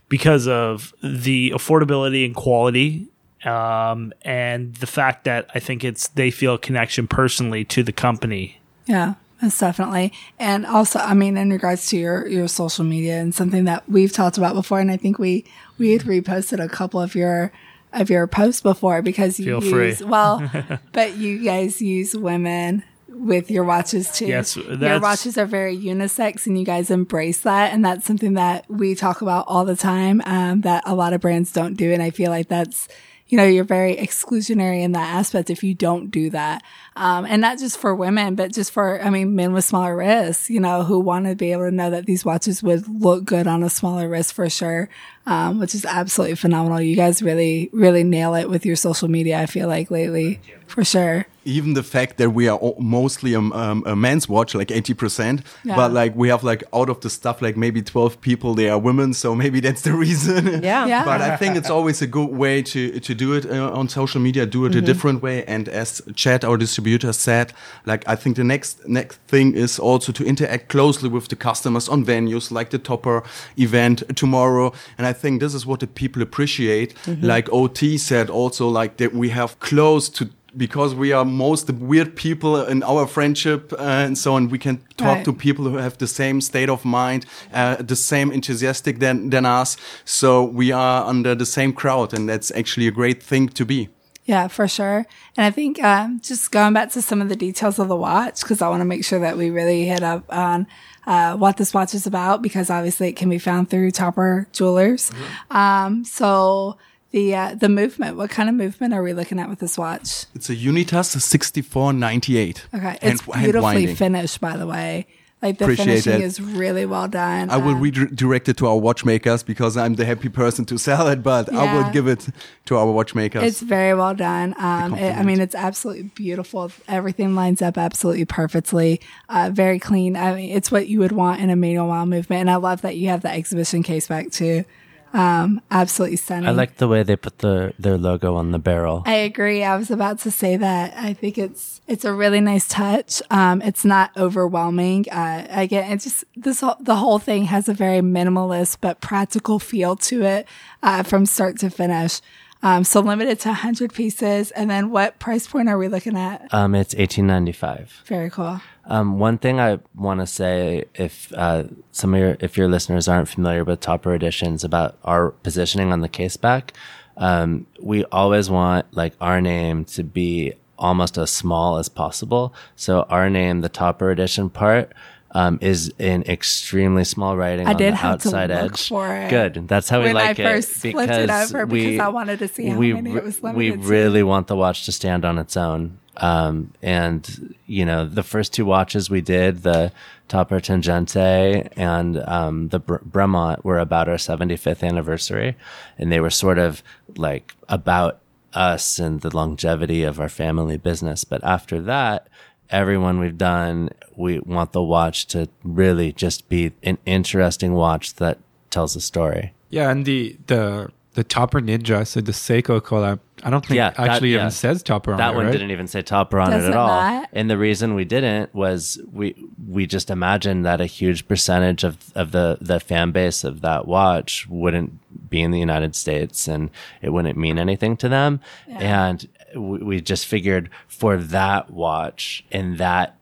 Speaker 4: because of the affordability and quality um, and the fact that I think it's they feel a connection personally to the company.
Speaker 2: Yeah, most definitely. And also, I mean, in regards to your, your social media and something that we've talked about before, and I think we, we had reposted a couple of your, of your posts before because you
Speaker 4: Feel free.
Speaker 2: use, well, but you guys use women with your watches too.
Speaker 4: Yes,
Speaker 2: your watches are very unisex and you guys embrace that. And that's something that we talk about all the time, um, that a lot of brands don't do. And I feel like that's, you know, you're very exclusionary in that aspect if you don't do that. Um, and not just for women, but just for, I mean, men with smaller wrists, you know, who want to be able to know that these watches would look good on a smaller wrist for sure. Um, which is absolutely phenomenal. You guys really, really nail it with your social media. I feel like lately, for sure.
Speaker 5: Even the fact that we are o- mostly a, um, a men's watch, like 80%,
Speaker 2: Yeah.
Speaker 5: but like we have like out of the stuff, like maybe 12 people, they are women. So maybe that's the reason.
Speaker 1: Yeah.
Speaker 2: Yeah.
Speaker 5: But I think it's always a good way to, to do it uh, on social media, do it a different way. And as Chad, our distributor said, like I think the next, next thing is also to interact closely with the customers on venues like the Topper event tomorrow. And I think this is what the people appreciate. Like OT said also, like that we have close to because we are most weird people in our friendship uh, and so on we can talk
Speaker 2: Right.
Speaker 5: to people who have the same state of mind uh, the same enthusiastic than, than us so we are under the same crowd and that's actually a great thing to be
Speaker 2: Yeah, for sure. And I think um, just going back to some of the details of the watch, because I want to make sure that we really hit up on uh, what this watch is about, because obviously it can be found through Topper Jewelers. Um, so the uh, the movement, what kind of movement are we looking at with this watch?
Speaker 5: It's a Unitas 6498.
Speaker 2: Okay, it's
Speaker 5: hand
Speaker 2: beautifully finished, by the way. Like the
Speaker 5: Appreciate
Speaker 2: finishing
Speaker 5: it.
Speaker 2: is really well done.
Speaker 5: I will
Speaker 2: Um,
Speaker 5: redirect it to our watchmakers because I'm the happy person to sell it, but I
Speaker 2: Yeah.
Speaker 5: will give it to our watchmakers.
Speaker 2: It's very well done. Um, it, I mean, it's absolutely beautiful. Everything lines up absolutely perfectly. Uh, very clean. I mean, it's what you would want in a manual while movement. And I love that you have the exhibition case back too. Um, absolutely stunning.
Speaker 3: I like the way they put the their logo on the barrel.
Speaker 2: I agree. I was about to say that. I think it's it's a really nice touch. Um, it's not overwhelming. Uh, again, it's just this whole, the whole thing has a very minimalist but practical feel to it uh, from start to finish. Um, so limited to 100 pieces. And then what price point are we looking at?
Speaker 3: Um, it's eighteen ninety five.
Speaker 2: Very cool.
Speaker 3: Um, one thing I want to say, if uh, some of your if your listeners aren't familiar with Topper Editions, about our positioning on the case back, um, we always want like our name to be almost as small as possible. So our name, the Topper Edition part. Um, is in extremely small writing
Speaker 2: I
Speaker 3: on
Speaker 2: did
Speaker 3: the
Speaker 2: have to
Speaker 3: outside
Speaker 2: look
Speaker 3: edge.
Speaker 2: for it
Speaker 3: Good. That's how we
Speaker 2: when
Speaker 3: like
Speaker 2: I
Speaker 3: it.
Speaker 2: first flipped it over because I wanted to see how
Speaker 3: we
Speaker 2: many it was
Speaker 3: we
Speaker 2: limited to.
Speaker 3: really want the watch to stand on its own. Um, and you know, the first two watches we did, the Topper Tangente and um, the Bre- Bremont, were about our 75th anniversary, and they were sort of like about us and the longevity of our family business. But after that, everyone we've done, we want the watch to really just be an interesting watch that tells a story.
Speaker 6: Yeah, and the the the Topper Ninja, so the Seiko collab. I don't think
Speaker 3: Yeah, that-
Speaker 6: actually
Speaker 3: yeah.
Speaker 6: even says Topper on
Speaker 3: that
Speaker 6: it, That
Speaker 3: one
Speaker 6: right?
Speaker 3: didn't even say topper on
Speaker 2: Does
Speaker 3: it at
Speaker 2: it
Speaker 3: all
Speaker 2: not?
Speaker 3: and the reason we didn't was we we just imagined that a huge percentage of of the the fan base of that watch wouldn't be in the united states and it wouldn't mean anything to them and we, we just figured for that watch in that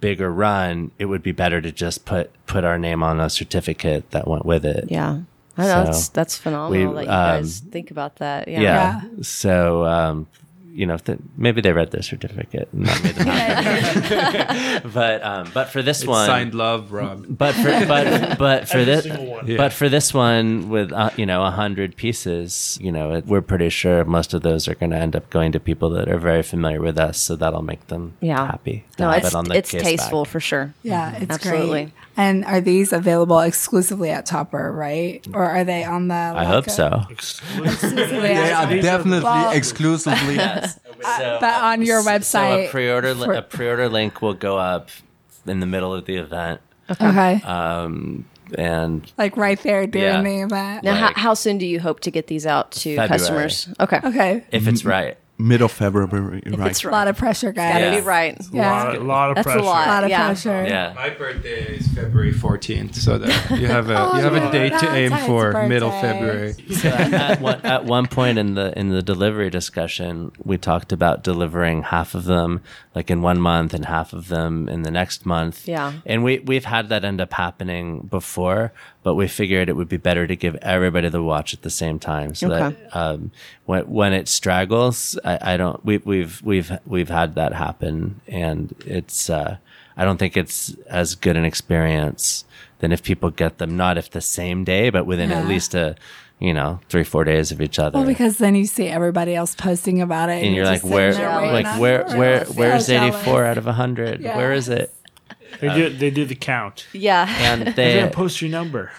Speaker 3: bigger run it would be better to just put put our name on a certificate that went with it
Speaker 1: Yeah. I know
Speaker 3: So,
Speaker 1: that's that's phenomenal
Speaker 3: we,
Speaker 1: that you
Speaker 3: um,
Speaker 1: guys think about that. Yeah.
Speaker 3: yeah. So, um, you know, th- maybe they read the certificate and that made them happy. but, um, but for this
Speaker 6: It's
Speaker 3: one,
Speaker 6: signed love, Rob.
Speaker 3: but for, but, but for this,
Speaker 4: single one.
Speaker 6: Yeah.
Speaker 3: but for this one with, uh, you know, a hundred pieces, you know, it, we're pretty sure most of those are going to end up going to people that are very familiar with us. So that'll make them
Speaker 1: Yeah.
Speaker 3: happy.
Speaker 1: No, it's
Speaker 3: it on the
Speaker 1: it's tasteful
Speaker 3: back.
Speaker 1: for sure.
Speaker 2: Yeah, it's
Speaker 1: Absolutely.
Speaker 2: great. And are these available exclusively at Topper, right? Or are they on the?
Speaker 3: I hope so.
Speaker 2: Exclusively
Speaker 5: they are definitely
Speaker 2: Well-
Speaker 5: exclusively.
Speaker 3: So,
Speaker 2: but on your website,
Speaker 3: so
Speaker 2: website
Speaker 3: a pre-order li-
Speaker 2: for-
Speaker 3: a pre-order link will go up in the middle of the event.
Speaker 2: Okay,
Speaker 3: Um, and
Speaker 2: like right there during
Speaker 3: yeah.
Speaker 2: the event.
Speaker 1: Now,
Speaker 3: Like-
Speaker 1: how, how soon do you hope to get these out to
Speaker 3: February.
Speaker 1: customers? Okay.
Speaker 2: Okay,
Speaker 3: if it's right,
Speaker 5: Mid of February, right?
Speaker 1: It's
Speaker 2: a lot of pressure, guys.
Speaker 1: Gotta
Speaker 3: Yeah.
Speaker 1: be right.
Speaker 4: A
Speaker 2: Yeah,
Speaker 4: lot, a lot of
Speaker 1: That's a
Speaker 4: pressure.
Speaker 1: lot.
Speaker 2: a lot of
Speaker 1: Yeah.
Speaker 2: pressure.
Speaker 3: yeah.
Speaker 6: My birthday is February 14th, so that you have a you have a
Speaker 2: Oh,
Speaker 6: date to aim
Speaker 2: Valentine's
Speaker 6: for, middle
Speaker 2: birthday.
Speaker 6: February.
Speaker 3: So at, at one, at one point in the in the delivery discussion, we talked about delivering half of them like in one month and half of them in the next month.
Speaker 1: Yeah.
Speaker 3: and we we've had that end up happening before, but we figured it would be better to give everybody the watch at the same time, so
Speaker 1: Okay.
Speaker 3: that um, when when it straggles, I, I don't we, we've we've we've had that happen, and it's uh, I don't think it's as good an experience than if people get them not if the same day, but within at least a you know three four days of each other.
Speaker 2: Well, because then you see everybody else posting about it,
Speaker 3: and you're like, where,
Speaker 2: sitting there waiting
Speaker 3: like
Speaker 2: on
Speaker 3: where, where, where's
Speaker 2: eighty
Speaker 3: four out of 100?
Speaker 2: Yeah.
Speaker 3: Where is it?
Speaker 4: They do they do the count.
Speaker 1: Yeah.
Speaker 3: And
Speaker 4: They're gonna post your number.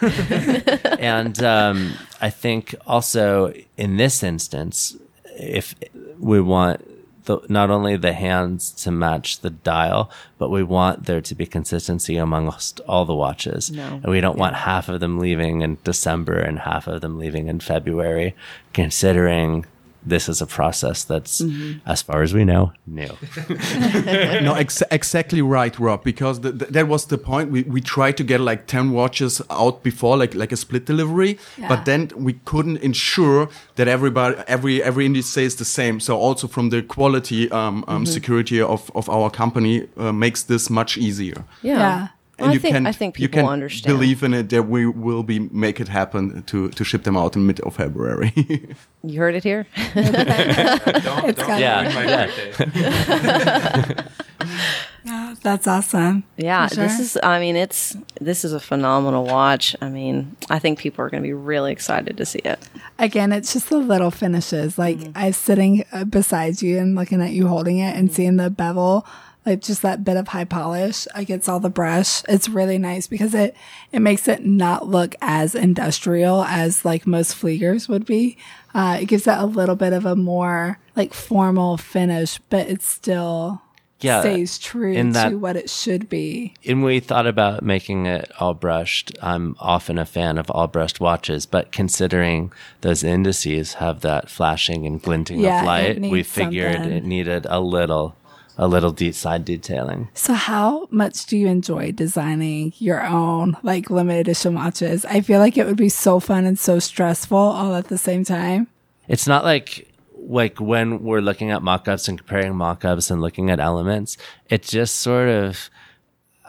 Speaker 3: and um, I think also in this instance, if we want the, not only the hands to match the dial, but we want there to be consistency amongst all the watches.
Speaker 1: No.
Speaker 3: And we don't want half of them leaving in December and half of them leaving in February, considering this is a process that's, as far as we know, new.
Speaker 5: no, ex- exactly right, Rob. Because th- th- that was the point. We we tried to get like ten watches out before, like like a split delivery,
Speaker 2: Yeah.
Speaker 5: but then we couldn't ensure that everybody every every indie stays the same. So also from the quality um, um, security of of our company uh, makes this much easier.
Speaker 1: Yeah.
Speaker 2: Yeah.
Speaker 5: And
Speaker 1: I
Speaker 5: you
Speaker 1: think-
Speaker 5: can
Speaker 1: I think
Speaker 5: you
Speaker 1: people
Speaker 5: can
Speaker 1: understand.
Speaker 5: believe in it that we will be make it happen to to ship them out in mid of February.
Speaker 1: You heard it here.
Speaker 2: It's got
Speaker 3: Yeah, yeah.
Speaker 2: That's awesome.
Speaker 1: Yeah,
Speaker 2: For
Speaker 1: this is. I mean, it's this is a phenomenal watch. I mean, I think people are going to be really excited to see it.
Speaker 2: Again, it's just the little finishes. Like
Speaker 1: Mm-hmm.
Speaker 2: I was sitting uh, beside you and looking at you holding it
Speaker 1: Mm-hmm.
Speaker 2: and seeing the bevel, like just that bit of high polish against all the brush. It's really nice because it it makes it not look as industrial as like most Fliegers would be. Uh, it gives it a little bit of a more like formal finish, but it still
Speaker 3: Yeah,
Speaker 2: stays true
Speaker 3: in that-
Speaker 2: to what it should be.
Speaker 3: and we thought about making it all brushed. I'm often a fan of all brushed watches, but considering those indices have that flashing and glinting
Speaker 2: Yeah,
Speaker 3: of light, we figured
Speaker 2: something.
Speaker 3: it needed a little, a little deep side detailing.
Speaker 2: So how much do you enjoy designing your own like limited edition watches? I feel like it would be so fun and so stressful all at the same time.
Speaker 3: It's not like like when we're looking at mock-ups and comparing mock-ups and looking at elements, it just sort of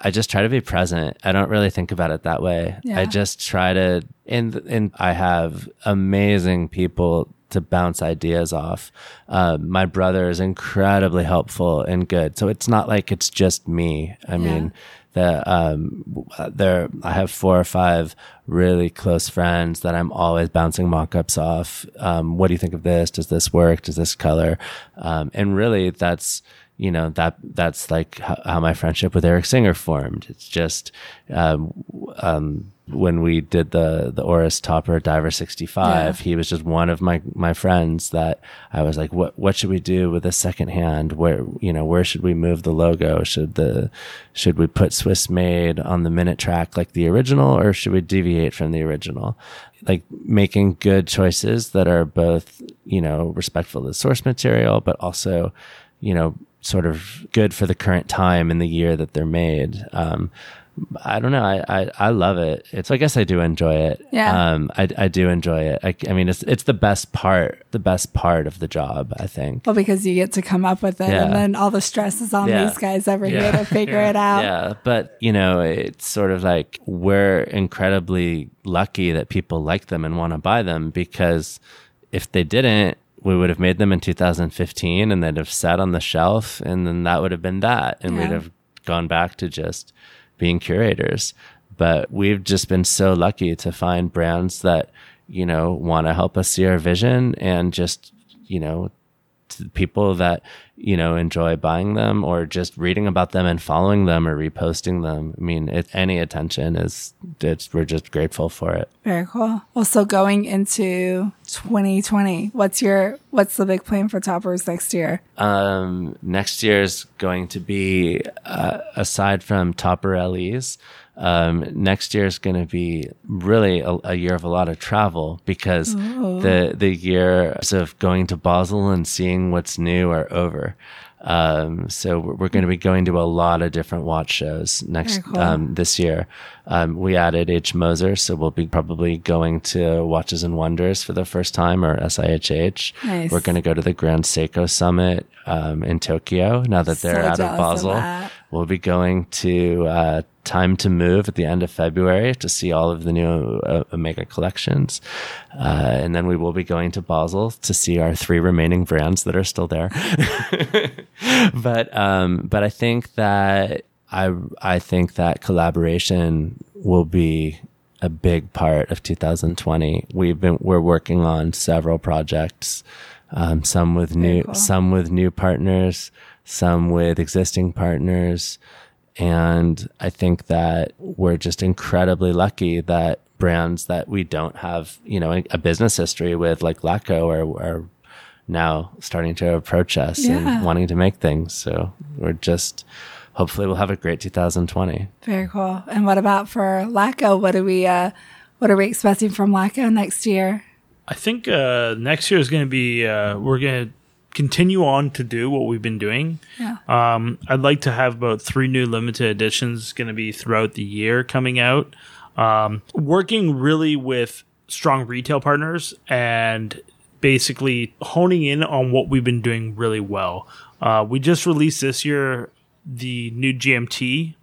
Speaker 3: I just try to be present. I don't really think about it that way.
Speaker 2: Yeah.
Speaker 3: I just try to and and I have amazing people to bounce ideas off. Um, my brother is incredibly helpful and good. So it's not like it's just me. I mean, the um there I have four or five really close friends that I'm always bouncing mock-ups off. Um, what do you think of this? Does this work? Does this color? Um, and really that's you know that that's like how, how my friendship with Eric Singer formed. It's just um, um, when we did the the Oris Topper Diver 65, he was just one of my my friends that I was like, what what should we do with a second hand? Where you know where should we move the logo? Should the should we put Swiss made on the minute track like the original, or should we deviate from the original? Like making good choices that are both you know respectful of the source material, but also you know sort of good for the current time in the year that they're made. Um, I don't know. I, I, I love it. It's, I guess I do enjoy it.
Speaker 2: Yeah.
Speaker 3: Um, I, I do enjoy it. I, I mean, it's, it's the best part, the best part of the job, I think.
Speaker 2: Well, because you get to come up with it
Speaker 3: Yeah.
Speaker 2: and then all the stress is on
Speaker 3: Yeah.
Speaker 2: these guys here
Speaker 4: Yeah.
Speaker 2: to figure it out.
Speaker 3: Yeah. But, you know, it's sort of like we're incredibly lucky that people like them and want to buy them because if they didn't, we would have made them in 2015 and they'd have sat on the shelf and then that would have been that. And we'd have gone back to just being curators. But we've just been so lucky to find brands that, you know, want to help us see our vision and just, you know, people that you know enjoy buying them or just reading about them and following them or reposting them. I mean, it, any attention is it's we're just grateful for it.
Speaker 2: Very cool. Well, so going into 2020, what's your what's the big plan for Toppers next year?
Speaker 3: Um, next year is going to be uh, aside from Topper LEs. Um, next year is going to be really a, a year of a lot of travel because the the years of going to Basel and seeing what's new are over. Um, so we're, we're going to be going to a lot of different watch shows next
Speaker 2: cool.
Speaker 3: um, this year. Um, we added H Moser, so we'll be probably going to Watches and Wonders for the first time or SIHH.
Speaker 2: Nice.
Speaker 3: We're going to go to the Grand Seiko Summit um, in Tokyo now that they're
Speaker 2: So
Speaker 3: out of
Speaker 2: of
Speaker 3: Basel.
Speaker 2: that.
Speaker 3: We'll be going to uh, Time to Move at the end of February to see all of the new uh, Omega collections. Uh, and then we will be going to Basel to see our three remaining brands that are still there. but um, but I think that I I think that collaboration will be a big part of 2020. We've been we're working on several projects, um, some with new
Speaker 2: cool.
Speaker 3: some with new partners, some with existing partners, and I think that we're just incredibly lucky that brands that we don't have you know a, a business history with like Laco are, are now starting to approach us
Speaker 2: Yeah.
Speaker 3: and wanting to make things. So we're just hopefully we'll have a great 2020.
Speaker 2: Very cool. And what about for Laco? What are we uh what are we expecting from Laco next year?
Speaker 4: I think uh, next year is going to be uh, we're going to continue on to do what we've been doing.
Speaker 2: Yeah.
Speaker 4: Um, I'd like to have about three new limited editions going to be throughout the year coming out. Um, working really with strong retail partners and basically honing in on what we've been doing really well. Uh, we just released this year the new GMT,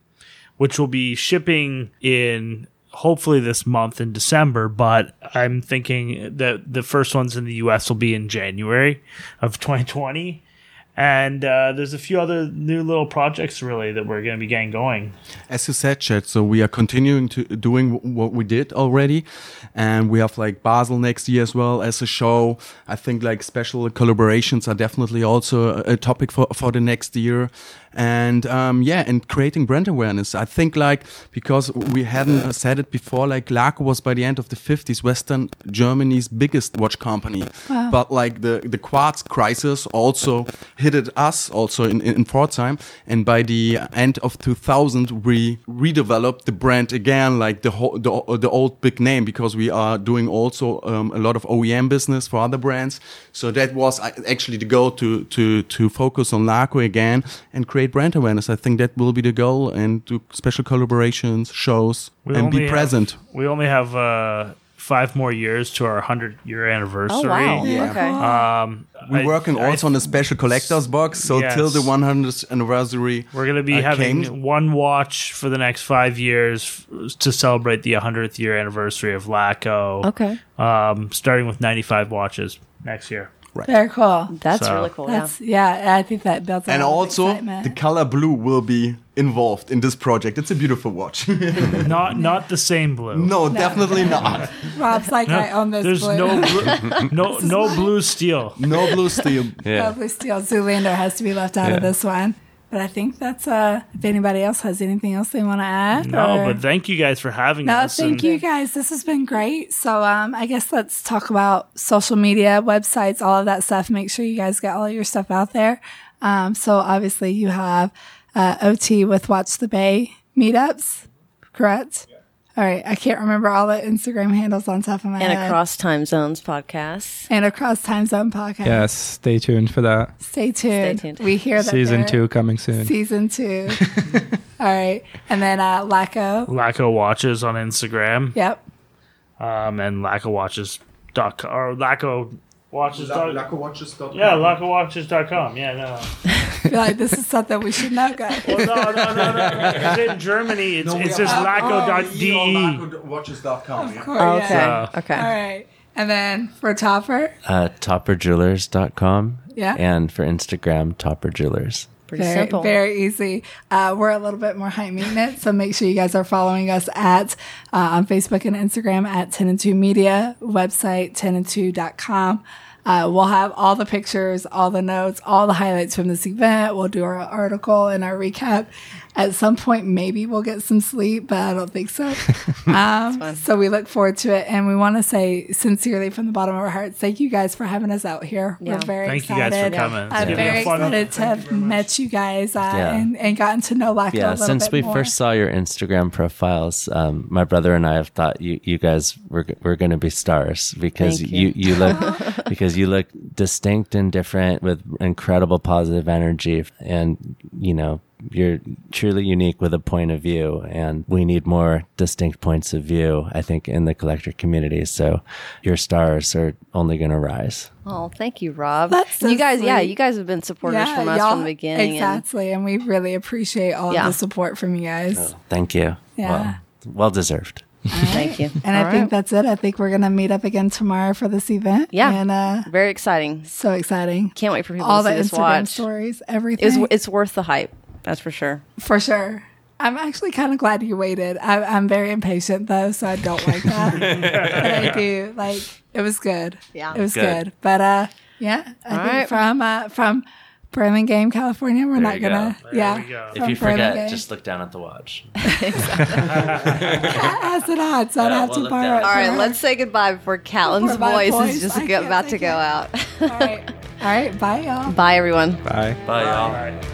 Speaker 4: which will be shipping in hopefully this month in December, but I'm thinking that the first ones in the US will be in January of 2020. And uh, there's a few other new little projects really that we're going to be getting going.
Speaker 5: As you said, Chad, so we are continuing to doing w- what we did already, and we have like Basel next year as well as a show. I think like special collaborations are definitely also a, a topic for for the next year, and um, yeah, and creating brand awareness. I think like because we hadn't said it before, like Laco was by the end of the 50s Western Germany's biggest watch company, but like the the quartz crisis also hit at us also in in Pforzheim, and by the end of 2000 we redeveloped the brand again, like the whole the, the old big name because we are doing also um, a lot of OEM business for other brands. So that was uh, actually the goal to to to focus on Laco again and create brand awareness. I think that will be the goal and do special collaborations, shows,
Speaker 4: We
Speaker 5: and
Speaker 4: only
Speaker 5: be
Speaker 4: have-
Speaker 5: present.
Speaker 4: we only have uh, five more years to our 100 year anniversary.
Speaker 1: Oh wow.
Speaker 5: Yeah.
Speaker 1: Okay.
Speaker 4: Um,
Speaker 5: We're
Speaker 4: I-
Speaker 5: working
Speaker 4: I
Speaker 5: also on a special collector's box. So
Speaker 4: Yes.
Speaker 5: till the 100th anniversary,
Speaker 4: We're going to be
Speaker 5: uh,
Speaker 4: having
Speaker 5: came.
Speaker 4: one watch for the next five years f- to celebrate the 100th year anniversary of LACO.
Speaker 1: Okay.
Speaker 4: Um, starting with 95 watches next year.
Speaker 2: Very cool.
Speaker 1: That's
Speaker 4: So-
Speaker 1: really cool.
Speaker 2: That's yeah. I think that builds a
Speaker 5: And
Speaker 2: lot of
Speaker 5: also,
Speaker 2: excitement.
Speaker 5: the color blue will be involved in this project. It's a beautiful watch.
Speaker 4: Not not the same blue.
Speaker 5: no, definitely not.
Speaker 2: Rob's like I own this
Speaker 4: There's
Speaker 2: blue.
Speaker 4: no blue, no no blue steel.
Speaker 5: No blue steel.
Speaker 3: Yeah.
Speaker 2: Lovely steel. Zoolander has to be left out of this one. But I think that's uh if anybody else has anything else they want to add.
Speaker 4: No,
Speaker 2: or-
Speaker 4: but thank you guys for having
Speaker 2: no,
Speaker 4: us.
Speaker 2: thank
Speaker 4: and-
Speaker 2: you guys. This has been great. So um I guess let's talk about social media, websites, all of that stuff. Make sure you guys get all your stuff out there. Um so obviously you have uh OT with Watch the Bay meetups, correct? All right. I can't remember all the Instagram handles on top of my
Speaker 1: And
Speaker 2: head.
Speaker 1: And across time zones podcasts.
Speaker 2: and across time zone podcast.
Speaker 6: Yes, stay tuned for that.
Speaker 2: Stay tuned.
Speaker 1: tuned.
Speaker 2: We hear that
Speaker 6: Season two coming soon.
Speaker 2: Season two. All right. And then uh Laco.
Speaker 4: Laco Watches on Instagram.
Speaker 2: Yep.
Speaker 4: Um, and lacowatches.com or Laco Watches. dot-
Speaker 5: LacoWatches.com.
Speaker 4: yeah, lacowatches.com. Yeah, no.
Speaker 2: Feel like this is something we should know, guys.
Speaker 4: Well, no, no, no, no. In Germany, it's, it says laco.de.
Speaker 5: LacoWatches.com. Yeah.
Speaker 2: Cool,
Speaker 1: Okay.
Speaker 2: yeah.
Speaker 1: okay.
Speaker 2: All right. And then for Topper,
Speaker 3: Uh, topperjewelers.com.
Speaker 2: Yeah.
Speaker 3: And for Instagram, topperjewelers.
Speaker 1: Pretty
Speaker 2: very,
Speaker 1: simple.
Speaker 2: very easy. Uh, we're a little bit more high maintenance, so make sure you guys are following us at uh, on Facebook and Instagram at 10 and 2 Media, website 10and2.com. Uh, we'll have all the pictures, all the notes, all the highlights from this event. We'll do our article and our recap. At some point, maybe we'll get some sleep, but I don't think so. Um, so we look forward to it, and we want to say sincerely from the bottom of our hearts, thank you guys for having us out here.
Speaker 1: Yeah.
Speaker 2: We're very
Speaker 4: Thank you
Speaker 2: excited.
Speaker 4: guys for coming.
Speaker 2: I'm
Speaker 4: gonna
Speaker 2: very
Speaker 4: a fun-
Speaker 2: excited to have met you guys uh,
Speaker 3: Yeah.
Speaker 2: and, and gotten to know Laco a
Speaker 3: Yeah,
Speaker 2: little
Speaker 3: since
Speaker 2: bit
Speaker 3: we
Speaker 2: more.
Speaker 3: first saw your Instagram profiles, um, my brother and I have thought you, you guys were were going to be stars because you.
Speaker 1: you.
Speaker 3: you look because you look distinct and different with incredible positive energy, and you know you're truly unique with a point of view, and we need more distinct points of view. I think in the collector community, so your stars are only going to rise.
Speaker 1: Oh, thank you, Rob.
Speaker 2: That's so
Speaker 1: you guys, yeah, you guys have been supporters
Speaker 2: yeah,
Speaker 1: from us from the beginning.
Speaker 2: Exactly. And, we really appreciate all
Speaker 1: Yeah.
Speaker 2: the support from you guys.
Speaker 3: Thank you.
Speaker 2: Yeah.
Speaker 3: Well, well deserved.
Speaker 1: thank you.
Speaker 2: And
Speaker 1: All
Speaker 2: I think that's it. I think we're going to meet up again tomorrow for this event.
Speaker 1: Yeah.
Speaker 2: And uh,
Speaker 1: very exciting.
Speaker 2: so exciting.
Speaker 1: Can't wait for people
Speaker 2: All
Speaker 1: to
Speaker 2: the
Speaker 1: see this
Speaker 2: Instagram
Speaker 1: watch.
Speaker 2: stories,
Speaker 1: It's
Speaker 2: everything.
Speaker 1: it's worth the hype. That's for sure.
Speaker 2: for sure. I'm actually kind of glad you waited. I, I'm very impatient though, so I don't like that. but I do. Like it was good.
Speaker 1: Yeah.
Speaker 2: it was
Speaker 3: Good.
Speaker 2: good. But uh, yeah, I
Speaker 1: All
Speaker 2: think
Speaker 1: right.
Speaker 2: from uh, from Burlingame, California, we're not gonna.
Speaker 3: go.
Speaker 4: There
Speaker 2: Yeah,
Speaker 4: we go.
Speaker 3: If you forget,
Speaker 2: Burlingame.
Speaker 3: just look down at the watch.
Speaker 2: pass it on, so I'd
Speaker 3: Yeah,
Speaker 2: have
Speaker 3: we'll
Speaker 2: to borrow it.
Speaker 1: All right,
Speaker 2: her.
Speaker 1: let's say goodbye before Callan's
Speaker 2: Before
Speaker 1: voice,
Speaker 2: voice,
Speaker 1: is just
Speaker 2: I
Speaker 1: go-
Speaker 2: can't-
Speaker 1: about to go
Speaker 2: can't.
Speaker 1: out.
Speaker 2: All right, all right, bye, y'all.
Speaker 1: Bye, everyone.
Speaker 6: Bye.
Speaker 3: Bye, y'all.
Speaker 4: All right.